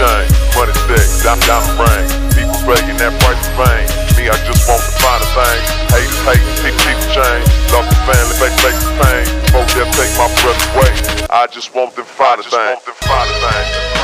Money stack, diamond, diamond ring. People begging that price of fame. Me, I just want to find a thing. Haters hating, people, people change. Lost the family, face, face the pain. Folks that take my breath away. I just want them find a thing.